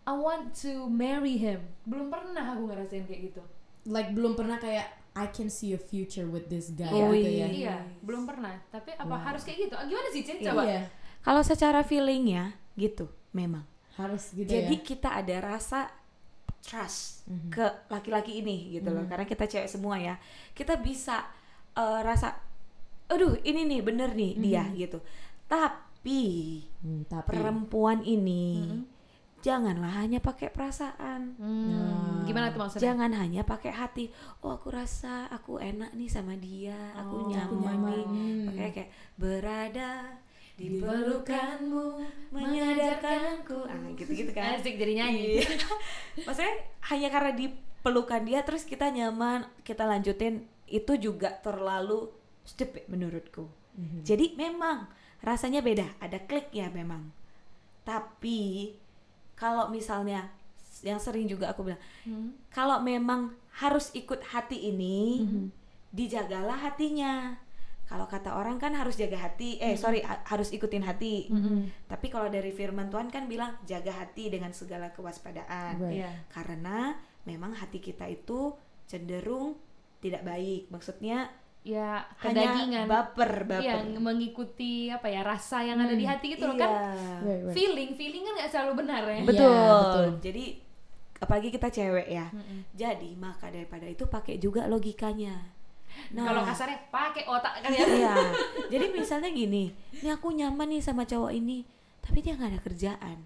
I want to marry him belum pernah aku ngerasain kayak gitu Like belum pernah kayak I can see a future with this guy Oh, gitu iya. ya. iya belum pernah tapi apa Wow. harus kayak gitu Ah, gimana sih Cin Iya. coba Iya. kalau secara feelingnya gitu memang harus gitu Jadi ya kita ada rasa trust Mhm. ke laki-laki ini gitu loh. Karena kita cewek semua ya. Kita bisa eh, rasa aduh ini nih bener nih dia gitu. Tapi Hmm, tapi perempuan ini janganlah hanya pakai perasaan. Hmm, Nah. gimana tuh maksudnya? Jangan hanya pakai hati. Oh, aku rasa aku enak nih sama dia. Aku Oh, nyaman, nih. Hmm. Makanya kayak berada di pelukanmu menyadarkanku. Ah, gitu-gitu kan. Asik jadi nyanyi. Iya. Maksudnya hanya karena di pelukan dia terus kita nyaman, kita lanjutin itu juga terlalu stupid menurutku. Mhm. Jadi memang rasanya beda, ada kliknya memang. Tapi kalau misalnya yang sering juga aku bilang, Hmm. kalau memang harus ikut hati ini, Mhm. dijagalah hatinya. Kalau kata orang kan harus jaga hati, eh sorry ha- harus ikutin hati. Mhm. Tapi kalau dari firman Tuhan kan bilang jaga hati dengan segala kewaspadaan. Right. Iya. Karena memang hati kita itu cenderung tidak baik. Maksudnya Ya hanya kedagingan. baper, baper. yang mengikuti apa ya rasa yang ada di Hmm, hati gitu loh Iya. kan Right, right. feeling feeling kan nggak selalu benar ya Iya, Betul. betul. Jadi apalagi kita cewek ya. Mm-mm. Jadi maka daripada itu pakai juga logikanya. Nah, kalau kasarnya pakai otak kan ya Iya. Jadi misalnya gini, ini aku nyaman nih sama cowok ini, tapi dia nggak ada kerjaan.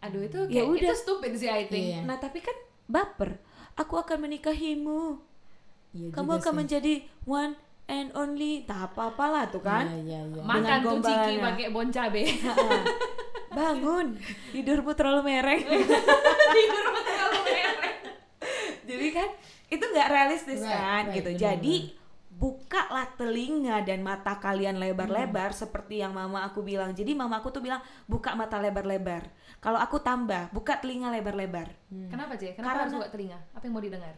aduh itu Ya kayak udah. itu stupid sih I think Iya. Nah tapi kan baper. Aku akan menikahimu. Iya Kamu akan sih. menjadi one and only. Tak apa-apalah tuh kan. Iya, iya, iya. makan Dengan tuh ciki pakai bon cabe Bangun, tidurmu terlalu mereng. tidur terlalu mereng Jadi kan itu nggak realistis Right, kan right, gitu. Jadi bukalah telinga dan mata kalian lebar-lebar Hmm. seperti yang mama aku bilang. Jadi mama aku tuh bilang buka mata lebar-lebar. Kalau aku tambah buka telinga lebar-lebar. kenapa sih kenapa Karena- harus buka telinga apa yang mau didengar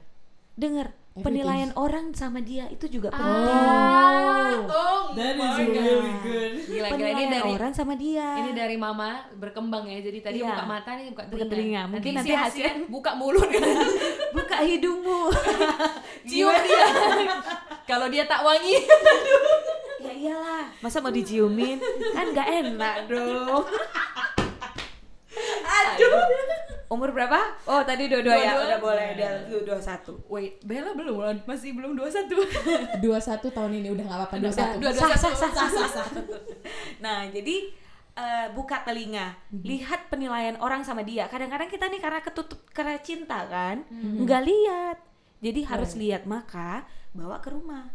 Dengar. Penilaian orang sama dia itu juga penting. ah oh That is God. really good. gila gila ini Penilaian dari orang sama dia. ini dari mama berkembang ya jadi tadi Iya. buka mata nih buka Buka telinga, telinga. Mungkin nanti si hasil- buka mulut kan buka hidungmu. cium dia kalau dia tak wangi ya iyalah. Masa mau diciumin? kan nggak enak dong. Aduh. Umur berapa? Oh tadi dua-dua ya, Dua-dua. udah boleh dia dua satu. wait Bella belum masih belum 21 21 tahun ini udah nggak apa-apa Udah, 21. dua- Sah, sah, sah, sah, sah, sah. Nah, jadi eh, buka telinga, lihat penilaian orang sama dia. Kadang-kadang kita nih karena ketutup karena cinta kan, nggak lihat. Jadi harus lihat maka bawa ke rumah.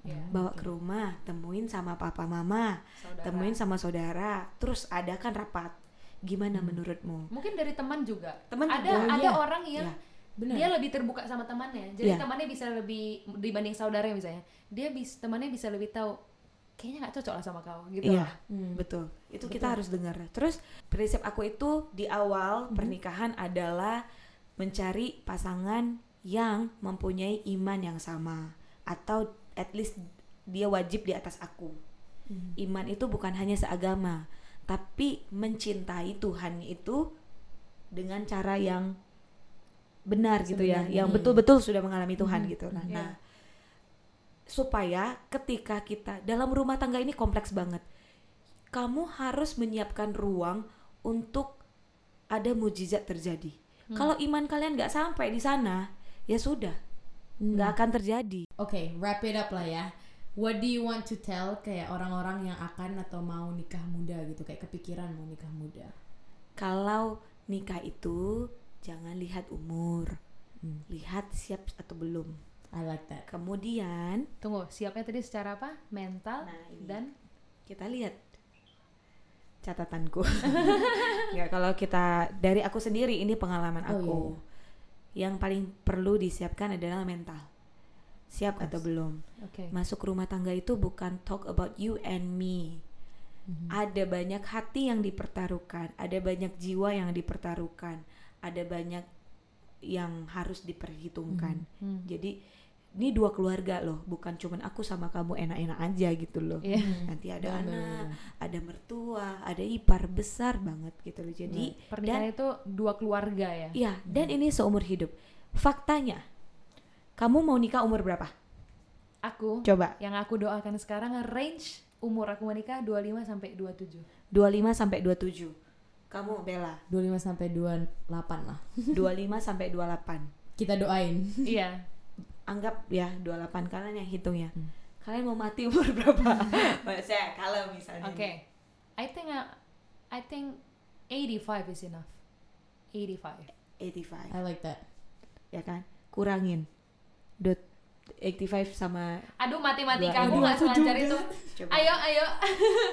Ya, Bawa ke rumah, temuin sama papa mama, saudara. temuin sama saudara, terus adakan rapat. Gimana menurutmu? mungkin dari teman juga Teman ada juga. ada Iya. orang yang. Benar. dia lebih terbuka sama temannya jadi Iya. temannya bisa lebih dibanding saudara misalnya dia bisa temannya bisa lebih tahu kayaknya nggak cocok lah sama kau gitu Iya. Hmm. betul. Itu kita harus dengar. Terus prinsip aku itu di awal Mhm. pernikahan adalah mencari pasangan yang mempunyai iman yang sama atau at least dia wajib di atas aku. Mhm. Iman itu bukan hanya seagama, tapi mencintai Tuhan itu dengan cara yang benar gitu ya, Sebenarnya. yang betul-betul sudah mengalami Tuhan Mhm. gitu. Nah, Iya. nah, supaya ketika kita dalam rumah tangga ini kompleks banget. Kamu harus menyiapkan ruang untuk ada mujizat terjadi. Hmm. Kalau iman kalian nggak sampai di sana, ya sudah, nggak akan terjadi. Oke, wrap it up lah ya. What do you want to tell kayak orang-orang yang akan atau mau nikah muda gitu, kayak kepikiran mau nikah muda? Kalau nikah itu jangan lihat umur, Hmm. lihat siap atau belum. I like that. Kemudian tunggu siapnya tadi secara apa mental Nah, ini. dan kita lihat catatanku. ya kalau kita dari aku sendiri ini pengalaman Oh, aku. iya, Yang paling perlu disiapkan adalah mental. Siap atau belum? oke Masuk rumah tangga itu bukan talk about you and me. Mhm. Ada banyak hati yang dipertaruhkan, ada banyak jiwa yang dipertaruhkan, ada banyak yang harus diperhitungkan. Hmm. Jadi ini dua keluarga loh, bukan cuman aku sama kamu enak-enak aja gitu loh. Iya. Nanti ada Benar, anak, ada mertua, ada ipar besar banget gitu loh. Jadi pernikahan itu dua keluarga ya Iya, dan ini seumur hidup. Faktanya, kamu mau nikah umur berapa? aku Coba, yang aku doakan sekarang range umur aku menikah 25 sampai 27 25 sampai 27. kamu Bella 25 sampai 28 lah. 25 sampai 28 Kita doain. Iya. anggap ya 28 kalian yang hitung ya Hmm. kalian mau mati umur berapa saya kalau misalnya Oke. I think uh, I think 85 is enough. 85. 85 I like that. ya kan kurangin dot 85 sama Aduh matematika Dua aku ini. nggak selancar juga. itu. coba Ayo ayo.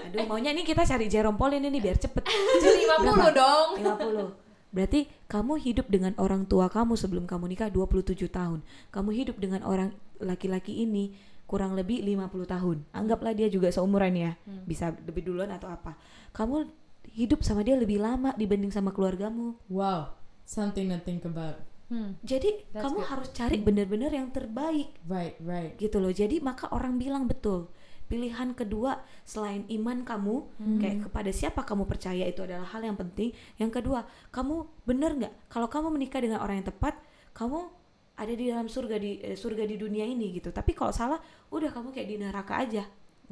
aduh maunya ini kita cari Jerome Paul ini nih biar cepet Jadi 50 dong. 50 berarti kamu hidup dengan orang tua kamu sebelum kamu nikah 27 tahun kamu hidup dengan orang laki-laki ini kurang lebih 50 tahun anggaplah dia juga seumuran ya Hmm. bisa lebih duluan atau apa kamu hidup sama dia lebih lama dibanding sama keluargamu Wow, something to think about. Hmm. jadi That's kamu good. harus cari bener-bener yang terbaik. Right, right. gitu loh. Jadi maka orang bilang betul pilihan kedua selain iman kamu kayak kepada siapa kamu percaya itu adalah hal yang penting. Yang kedua kamu bener nggak? Kalau kamu menikah dengan orang yang tepat kamu ada di dalam surga di eh, surga di dunia ini gitu. Tapi kalau salah udah kamu kayak di neraka aja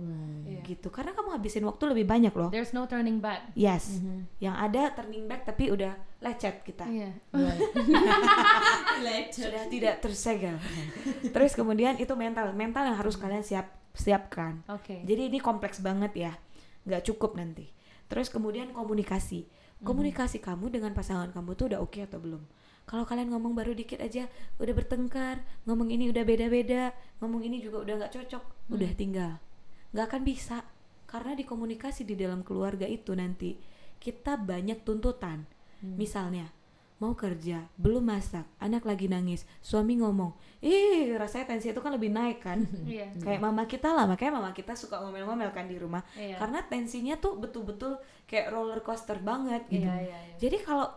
Right. Iya. gitu karena kamu habisin waktu lebih banyak loh There's no turning back. yes Mhm. yang ada turning back tapi udah lecet kita Iya. Right. sudah tidak tersegel terus kemudian itu mental mental yang harus kalian siap siapkan Oke. Jadi ini kompleks banget ya, nggak cukup nanti. Terus kemudian komunikasi, komunikasi kamu dengan pasangan kamu tuh udah oke atau belum? Kalau kalian ngomong baru dikit aja, udah bertengkar, ngomong ini udah beda-beda, ngomong ini juga udah nggak cocok, udah tinggal, nggak akan bisa karena di komunikasi di dalam keluarga itu nanti kita banyak tuntutan. Misalnya mau kerja, belum masak, anak lagi nangis, suami ngomong, ih rasanya tensi itu kan lebih naik kan? Iya. kayak mama kita lah makanya mama kita suka ngomel-ngomel kan di rumah Iya. karena tensinya tuh betul-betul kayak roller coaster banget gitu Iya, iya, iya. jadi kalau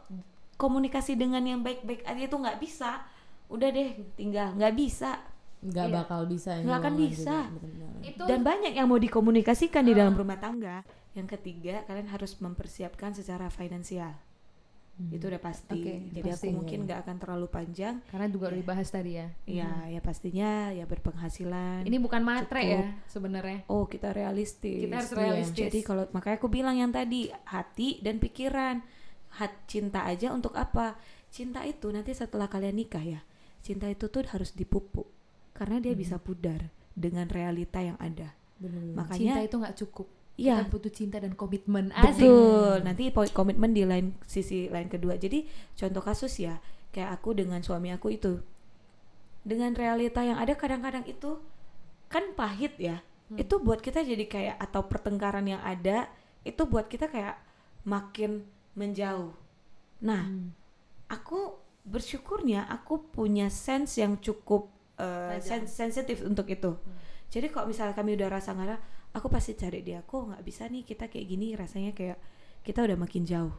komunikasi dengan yang baik-baik aja itu nggak bisa udah deh tinggal nggak bisa Nggak Iya. bakal bisa. Nggak akan bisa. juga, bener-bener. Itu dan banyak yang mau dikomunikasikan di dalam rumah tangga yang ketiga kalian harus mempersiapkan secara finansial itu udah pasti Oke, jadi pasti, aku mungkin iya. nggak akan terlalu panjang karena juga udah dibahas tadi ya. ya ya pastinya ya berpenghasilan Ini bukan matre Cukup. ya sebenarnya. oh kita realistis Kita harus Iya. realistis. Jadi kalau makanya aku bilang yang tadi hati dan pikiran. Hat cinta aja untuk apa? Cinta itu nanti setelah kalian nikah ya. Cinta itu tuh harus dipupuk karena dia bisa pudar dengan realita yang ada. Cinta Makanya itu nggak cukup. Iya. Kita butuh cinta dan komitmen. Asik. betul. Nanti poin komitmen di lain sisi lain kedua. Jadi contoh kasus ya kayak aku dengan suami aku itu dengan realita yang ada kadang-kadang itu kan pahit ya. Itu buat kita jadi kayak atau pertengkaran yang ada itu buat kita kayak makin menjauh. Nah, aku bersyukurnya aku punya sense yang cukup uh, sen- sensitif untuk itu. Jadi kalau misalnya kami udah rasa nggak aku pasti cari dia. Kok nggak bisa nih kita kayak gini rasanya kayak kita udah makin jauh.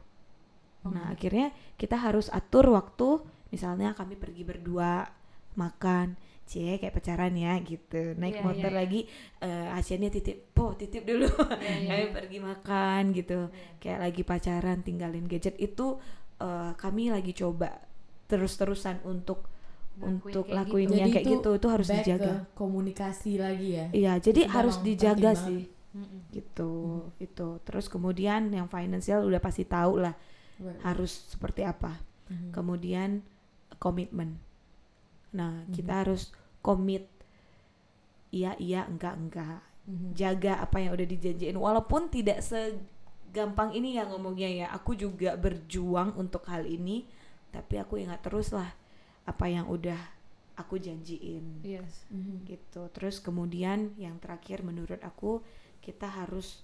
Nah akhirnya kita harus atur waktu. Misalnya kami pergi berdua makan, cie kayak pacaran ya gitu. Naik Iya, motor iya, iya. lagi, eh Asiannya titip, po titip dulu. Iya, iya, kami iya. pergi makan gitu. Kayak lagi pacaran tinggalin gadget itu eh, kami lagi coba terus-terusan untuk untuk kayak lakuin gitu. yang kayak gitu itu harus back dijaga. ke komunikasi lagi ya. Iya, jadi Itu harus dijaga sih. Mm-mm. Gitu, itu. Terus kemudian yang financial udah pasti tahu lah Right. harus seperti apa. Mhm. Kemudian komitmen. Nah, kita Mhm. harus komit iya iya enggak enggak. Mhm. Jaga apa yang udah dijanjiin walaupun tidak segampang ini ya ngomongnya ya. Aku juga berjuang untuk hal ini, tapi aku ingat terus lah apa yang udah aku janjiin Yes. Mhm. gitu terus kemudian yang terakhir menurut aku kita harus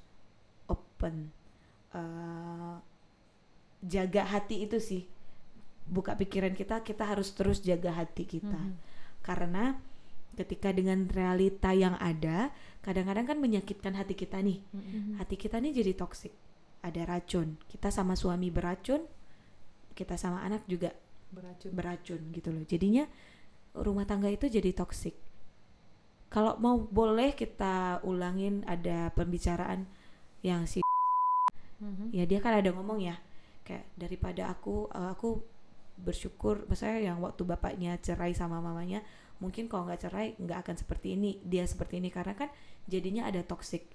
open Eh, jaga hati itu sih buka pikiran kita kita harus terus jaga hati kita Mhm. karena ketika dengan realita yang ada kadang-kadang kan menyakitkan hati kita nih Mm-mm. hati kita nih jadi toksik ada racun kita sama suami beracun kita sama anak juga Beracun. beracun gitu loh. Jadinya rumah tangga itu jadi toksik. Kalau mau boleh kita ulangin ada pembicaraan yang si Mhm. ya dia kan ada ngomong ya kayak daripada aku eh, aku bersyukur maksudnya yang waktu bapaknya cerai sama mamanya mungkin kalau nggak cerai nggak akan seperti ini dia seperti ini karena kan jadinya ada toksik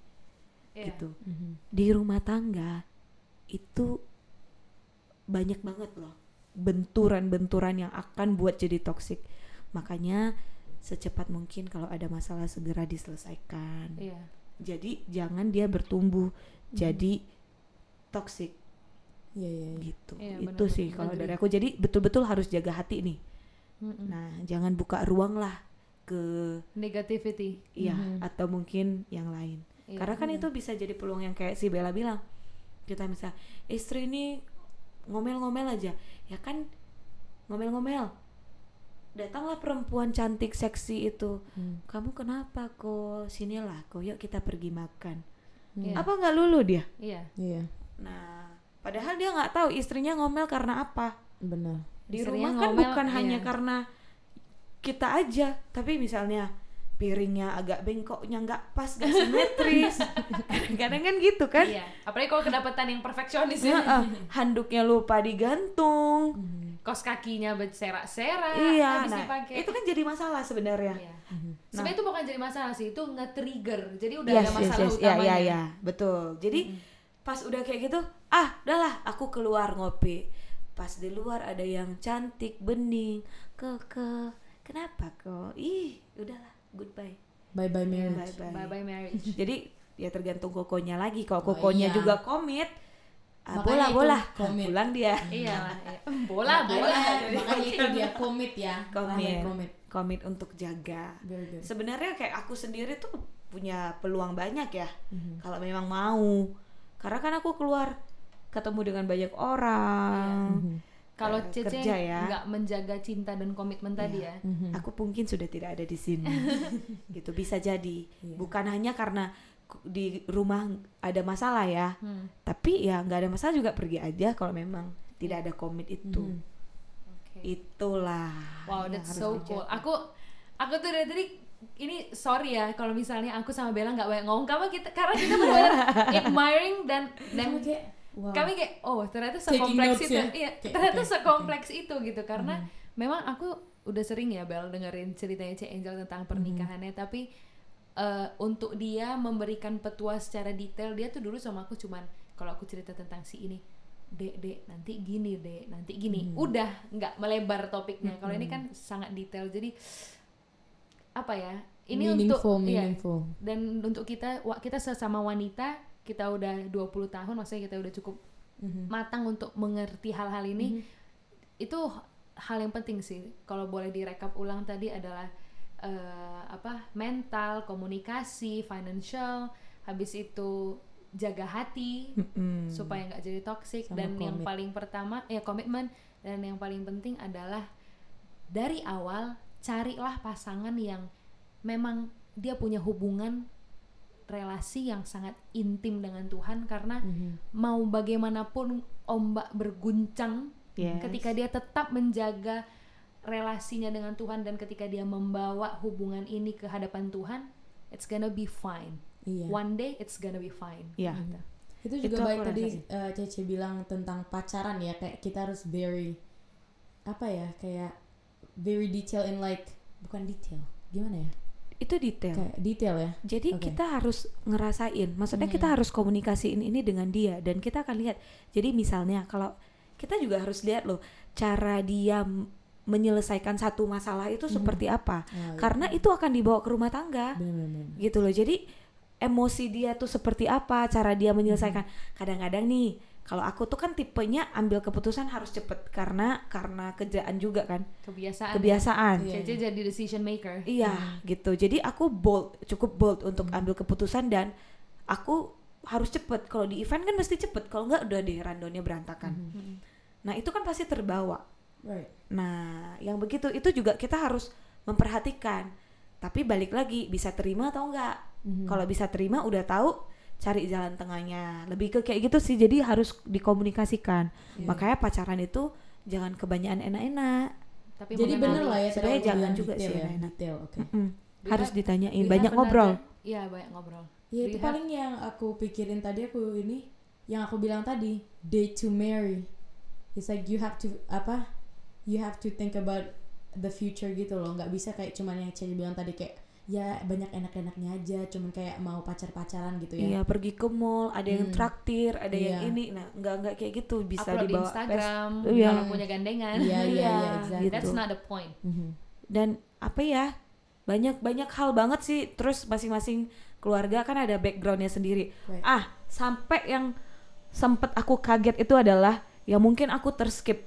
Iya. gitu Mhm. di rumah tangga itu banyak banget loh benturan-benturan yang akan buat jadi toxic makanya secepat mungkin kalau ada masalah segera diselesaikan Iya. jadi jangan dia bertumbuh jadi toxic Iya iya. iya. gitu Iya, itu benar-benar. sih kalau dari aku jadi betul-betul harus jaga hati nih Mm-mm. nah jangan buka ruang lah ke Negativity. iya Mhm. atau mungkin yang lain Iya. karena kan itu bisa jadi peluang yang kayak si Bella bilang kita misal istri ini ngomel-ngomel aja ya kan ngomel-ngomel datanglah perempuan cantik seksi itu Hmm. kamu kenapa kok sinilah kok yuk kita pergi makan Hmm. Iya. apa nggak lulu dia Iya. Iya, nah padahal dia nggak tahu istrinya ngomel karena apa benar. di Istrinya rumah kan ngomel, bukan hanya iya. karena kita aja tapi misalnya piringnya agak bengkoknya nggak pas nggak simetris kadang kan gitu kan Iya. Apalagi kalau kedapatan yang perfeksionis ya. Heeh, handuknya lupa digantung Kos kakinya berserak-serak. iya habis nah dipakai. itu kan jadi masalah sebenarnya Iya. Mhm. Sebenarnya itu bukan jadi masalah sih, itu nge-trigger. Jadi udah yes ada yes masalah yes ya utamanya. ya ya betul jadi pas udah kayak gitu ah udahlah aku keluar ngopi pas di luar ada yang cantik bening keke kenapa kok ih udahlah goodbye Bye bye bye marriage. bye Bye bye marriage. jadi ya tergantung kokonya lagi kalau Oh, kokonya iya. juga komit ah, Makanya bola bola komit. pulang dia iya lah. iya. Bola, bola. Makanya, makanya itu dia komit ya. Komit. Komit. komit untuk jaga Very good. sebenarnya kayak aku sendiri tuh punya peluang banyak ya Mhm. kalau memang mau karena kan aku keluar ketemu dengan banyak orang Mhm. Kalau Eh, Cece kerja ya. nggak menjaga cinta dan komitmen tadi ya. Mhm. aku mungkin sudah tidak ada di sini gitu bisa jadi Iya. bukan hanya karena di rumah ada masalah ya Hmm. tapi ya nggak ada masalah juga pergi aja kalau memang tidak ada komit itu Mhm. Oke. itulah Wow, yang that's so dijaga. cool. Aku aku tuh dari tadi ini sorry ya kalau misalnya aku sama Bella nggak banyak ngomong karena kita karena kita benar admiring dan dan kayak wow. kami kayak oh ternyata sekompleks itu ya? iya Kayak, ternyata oke, sekompleks itu gitu karena Mhm. memang aku udah sering ya Bel dengerin ceritanya Cek Angel tentang pernikahannya tapi eh, untuk dia memberikan petua secara detail dia tuh dulu sama aku cuman kalau aku cerita tentang si ini dek dek nanti gini dek nanti gini Mhm. udah nggak melebar topiknya kalau ini Mhm. kan sangat detail jadi apa ya ini meaningful, untuk iya, meaningful. dan untuk kita kita sesama wanita kita udah 20 tahun maksudnya kita udah cukup Mhm. matang untuk mengerti hal-hal ini Mhm. itu hal yang penting sih kalau boleh direkap ulang tadi adalah eh, apa mental komunikasi financial habis itu jaga hati Mm-mm. supaya nggak jadi toxic Sama dan yang komit. paling pertama ya komitmen dan yang paling penting adalah dari awal carilah pasangan yang memang dia punya hubungan relasi yang sangat intim dengan Tuhan karena Mhm. mau bagaimanapun ombak berguncang Yes. ketika dia tetap menjaga relasinya dengan Tuhan dan ketika dia membawa hubungan ini ke hadapan Tuhan it's gonna be fine Iya. one day it's gonna be fine Iya. Gitu. Itu Itu juga baik tadi eh, Cece bilang tentang pacaran ya kayak kita harus very apa ya kayak very detail in like bukan detail gimana ya itu detail kayak detail ya Jadi Oke. kita harus ngerasain, maksudnya Mhm. kita harus komunikasiin ini dengan dia dan kita akan lihat. Jadi misalnya kalau kita juga harus lihat loh cara dia menyelesaikan satu masalah itu Mhm. seperti apa. Oh, iya. Karena itu akan dibawa ke rumah tangga. bener-bener Gitu loh. Jadi emosi dia tuh seperti apa, cara dia menyelesaikan. Kadang-kadang nih kalau aku tuh kan tipenya ambil keputusan harus cepet karena karena kerjaan juga kan, kebiasaan ya. kebiasaan. Iya. Cece jadi decision maker Iya, gitu. Jadi aku bold, cukup bold untuk ambil keputusan dan aku harus cepet. Kalau di event kan mesti cepet. Kalau nggak udah deh randonnya berantakan. Mm. Nah itu kan pasti terbawa. right Nah yang begitu itu juga kita harus memperhatikan. Tapi balik lagi bisa terima atau enggak. Mhm. Kalau bisa terima udah tahu cari jalan tengahnya. Lebih ke kayak gitu sih. Jadi harus dikomunikasikan. Iya. Makanya pacaran itu jangan kebanyakan enak-enak. tapi jadi bener lah ya Sebenarnya jangan juga detail sih, ya enak. detail. Do you Harus ditanyain, do you banyak ngobrol. iya banyak ngobrol ya itu paling yang aku pikirin tadi aku ini yang aku bilang tadi date to marry it's like you have to apa you have to think about the future gitu loh nggak bisa kayak cuman yang Cece bilang tadi kayak ya banyak enak-enaknya aja cuman kayak mau pacar-pacaran gitu ya Iya pergi ke mall, ada yang Hmm. traktir, ada yang Iya. ini. Nah nggak nggak kayak gitu bisa upload di dibawa Instagram pes- Iya. kalau punya gandengan iya iya iya Iya, exactly. that's gitu. not the point Mhm. dan apa ya banyak banyak hal banget sih. Terus masing-masing keluarga kan ada backgroundnya sendiri. Right. Ah sampai yang sempet aku kaget itu adalah ya mungkin aku terskip.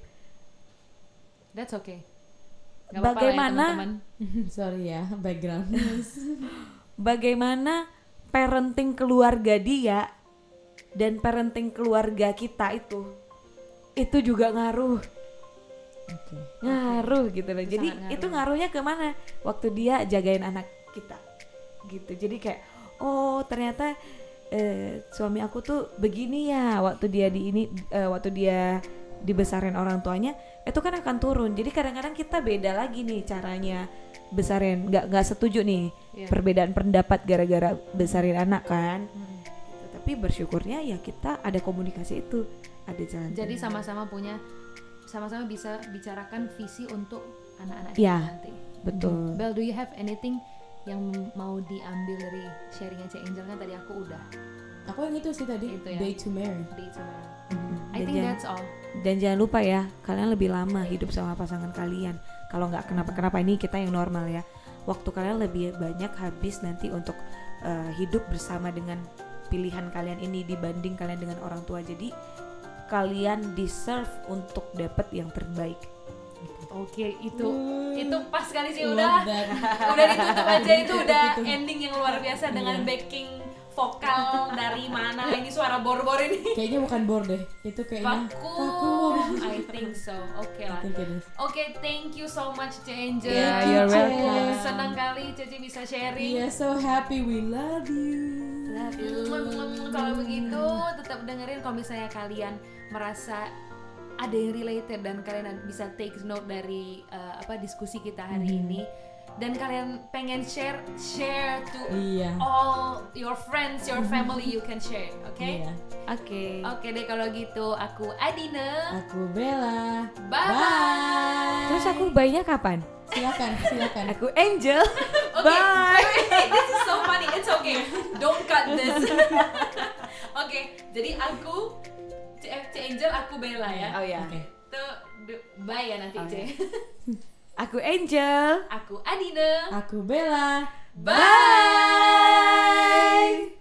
that's okay Gak ya, Bagaimana- teman-teman. sorry ya background Bagaimana parenting keluarga dia dan parenting keluarga kita itu? Itu juga ngaruh. oke ngaruh gitu loh. Itu jadi sangat itu ngaruh. ngaruhnya ke mana waktu dia jagain anak kita gitu. Jadi kayak oh ternyata eh, suami aku tuh begini ya waktu dia di ini eh, waktu dia dibesarin orang tuanya itu kan akan turun jadi kadang-kadang kita beda lagi nih caranya besarin nggak nggak setuju nih Iya. perbedaan pendapat gara-gara besarin anak kan Hmm. Gitu. tapi bersyukurnya ya kita ada komunikasi itu ada jalan jadi sama-sama punya sama-sama bisa bicarakan visi untuk anak-anak kita nanti betul Bel do you have anything yang mau diambil dari sharingnya Cek Angel kan tadi aku udah aku yang itu sih tadi Itu ya. day to marry date sama Mm-mm. I Dan think jangan- that's all Dan jangan lupa ya, kalian lebih lama hidup sama pasangan kalian. Kalau nggak kenapa-kenapa ini kita yang normal ya. Waktu kalian lebih banyak habis nanti untuk eh, hidup bersama dengan pilihan kalian ini dibanding kalian dengan orang tua. Jadi kalian deserve untuk dapat yang terbaik. Oke, itu Hmm. itu pas sekali sih Love udah udah ditutup aja itu udah ending yang luar biasa dengan Iya. backing vokal dari mana ini suara bor-bor ini. kayaknya bukan bor deh itu kayaknya Vakum. I think so. Oke I lah. Oke, thank you so much Angel. Yeah, Thank you, you're welcome. Senang kali Cece bisa sharing. we are so happy we love you Love Hmm, Kalau begitu tetap dengerin kalau misalnya kalian merasa ada yang related dan kalian bisa take note dari uh, apa diskusi kita hari Mhm. ini dan kalian pengen share share to iya all your friends, your family you can share, oke? iya Oke. Oke deh kalau gitu aku Adina. aku Bella Bye. bye Terus aku bayinya kapan? silakan silakan Aku Angel. Oke, Bye. this is so funny. It's okay. Don't cut this. Oke, jadi aku C, C Angel, aku Bella ya. Oh ya. Oke. Tuh, du- bye ya nanti Oh, C. Aku Angel. Aku Adina. Aku Bella. Bye. Bye.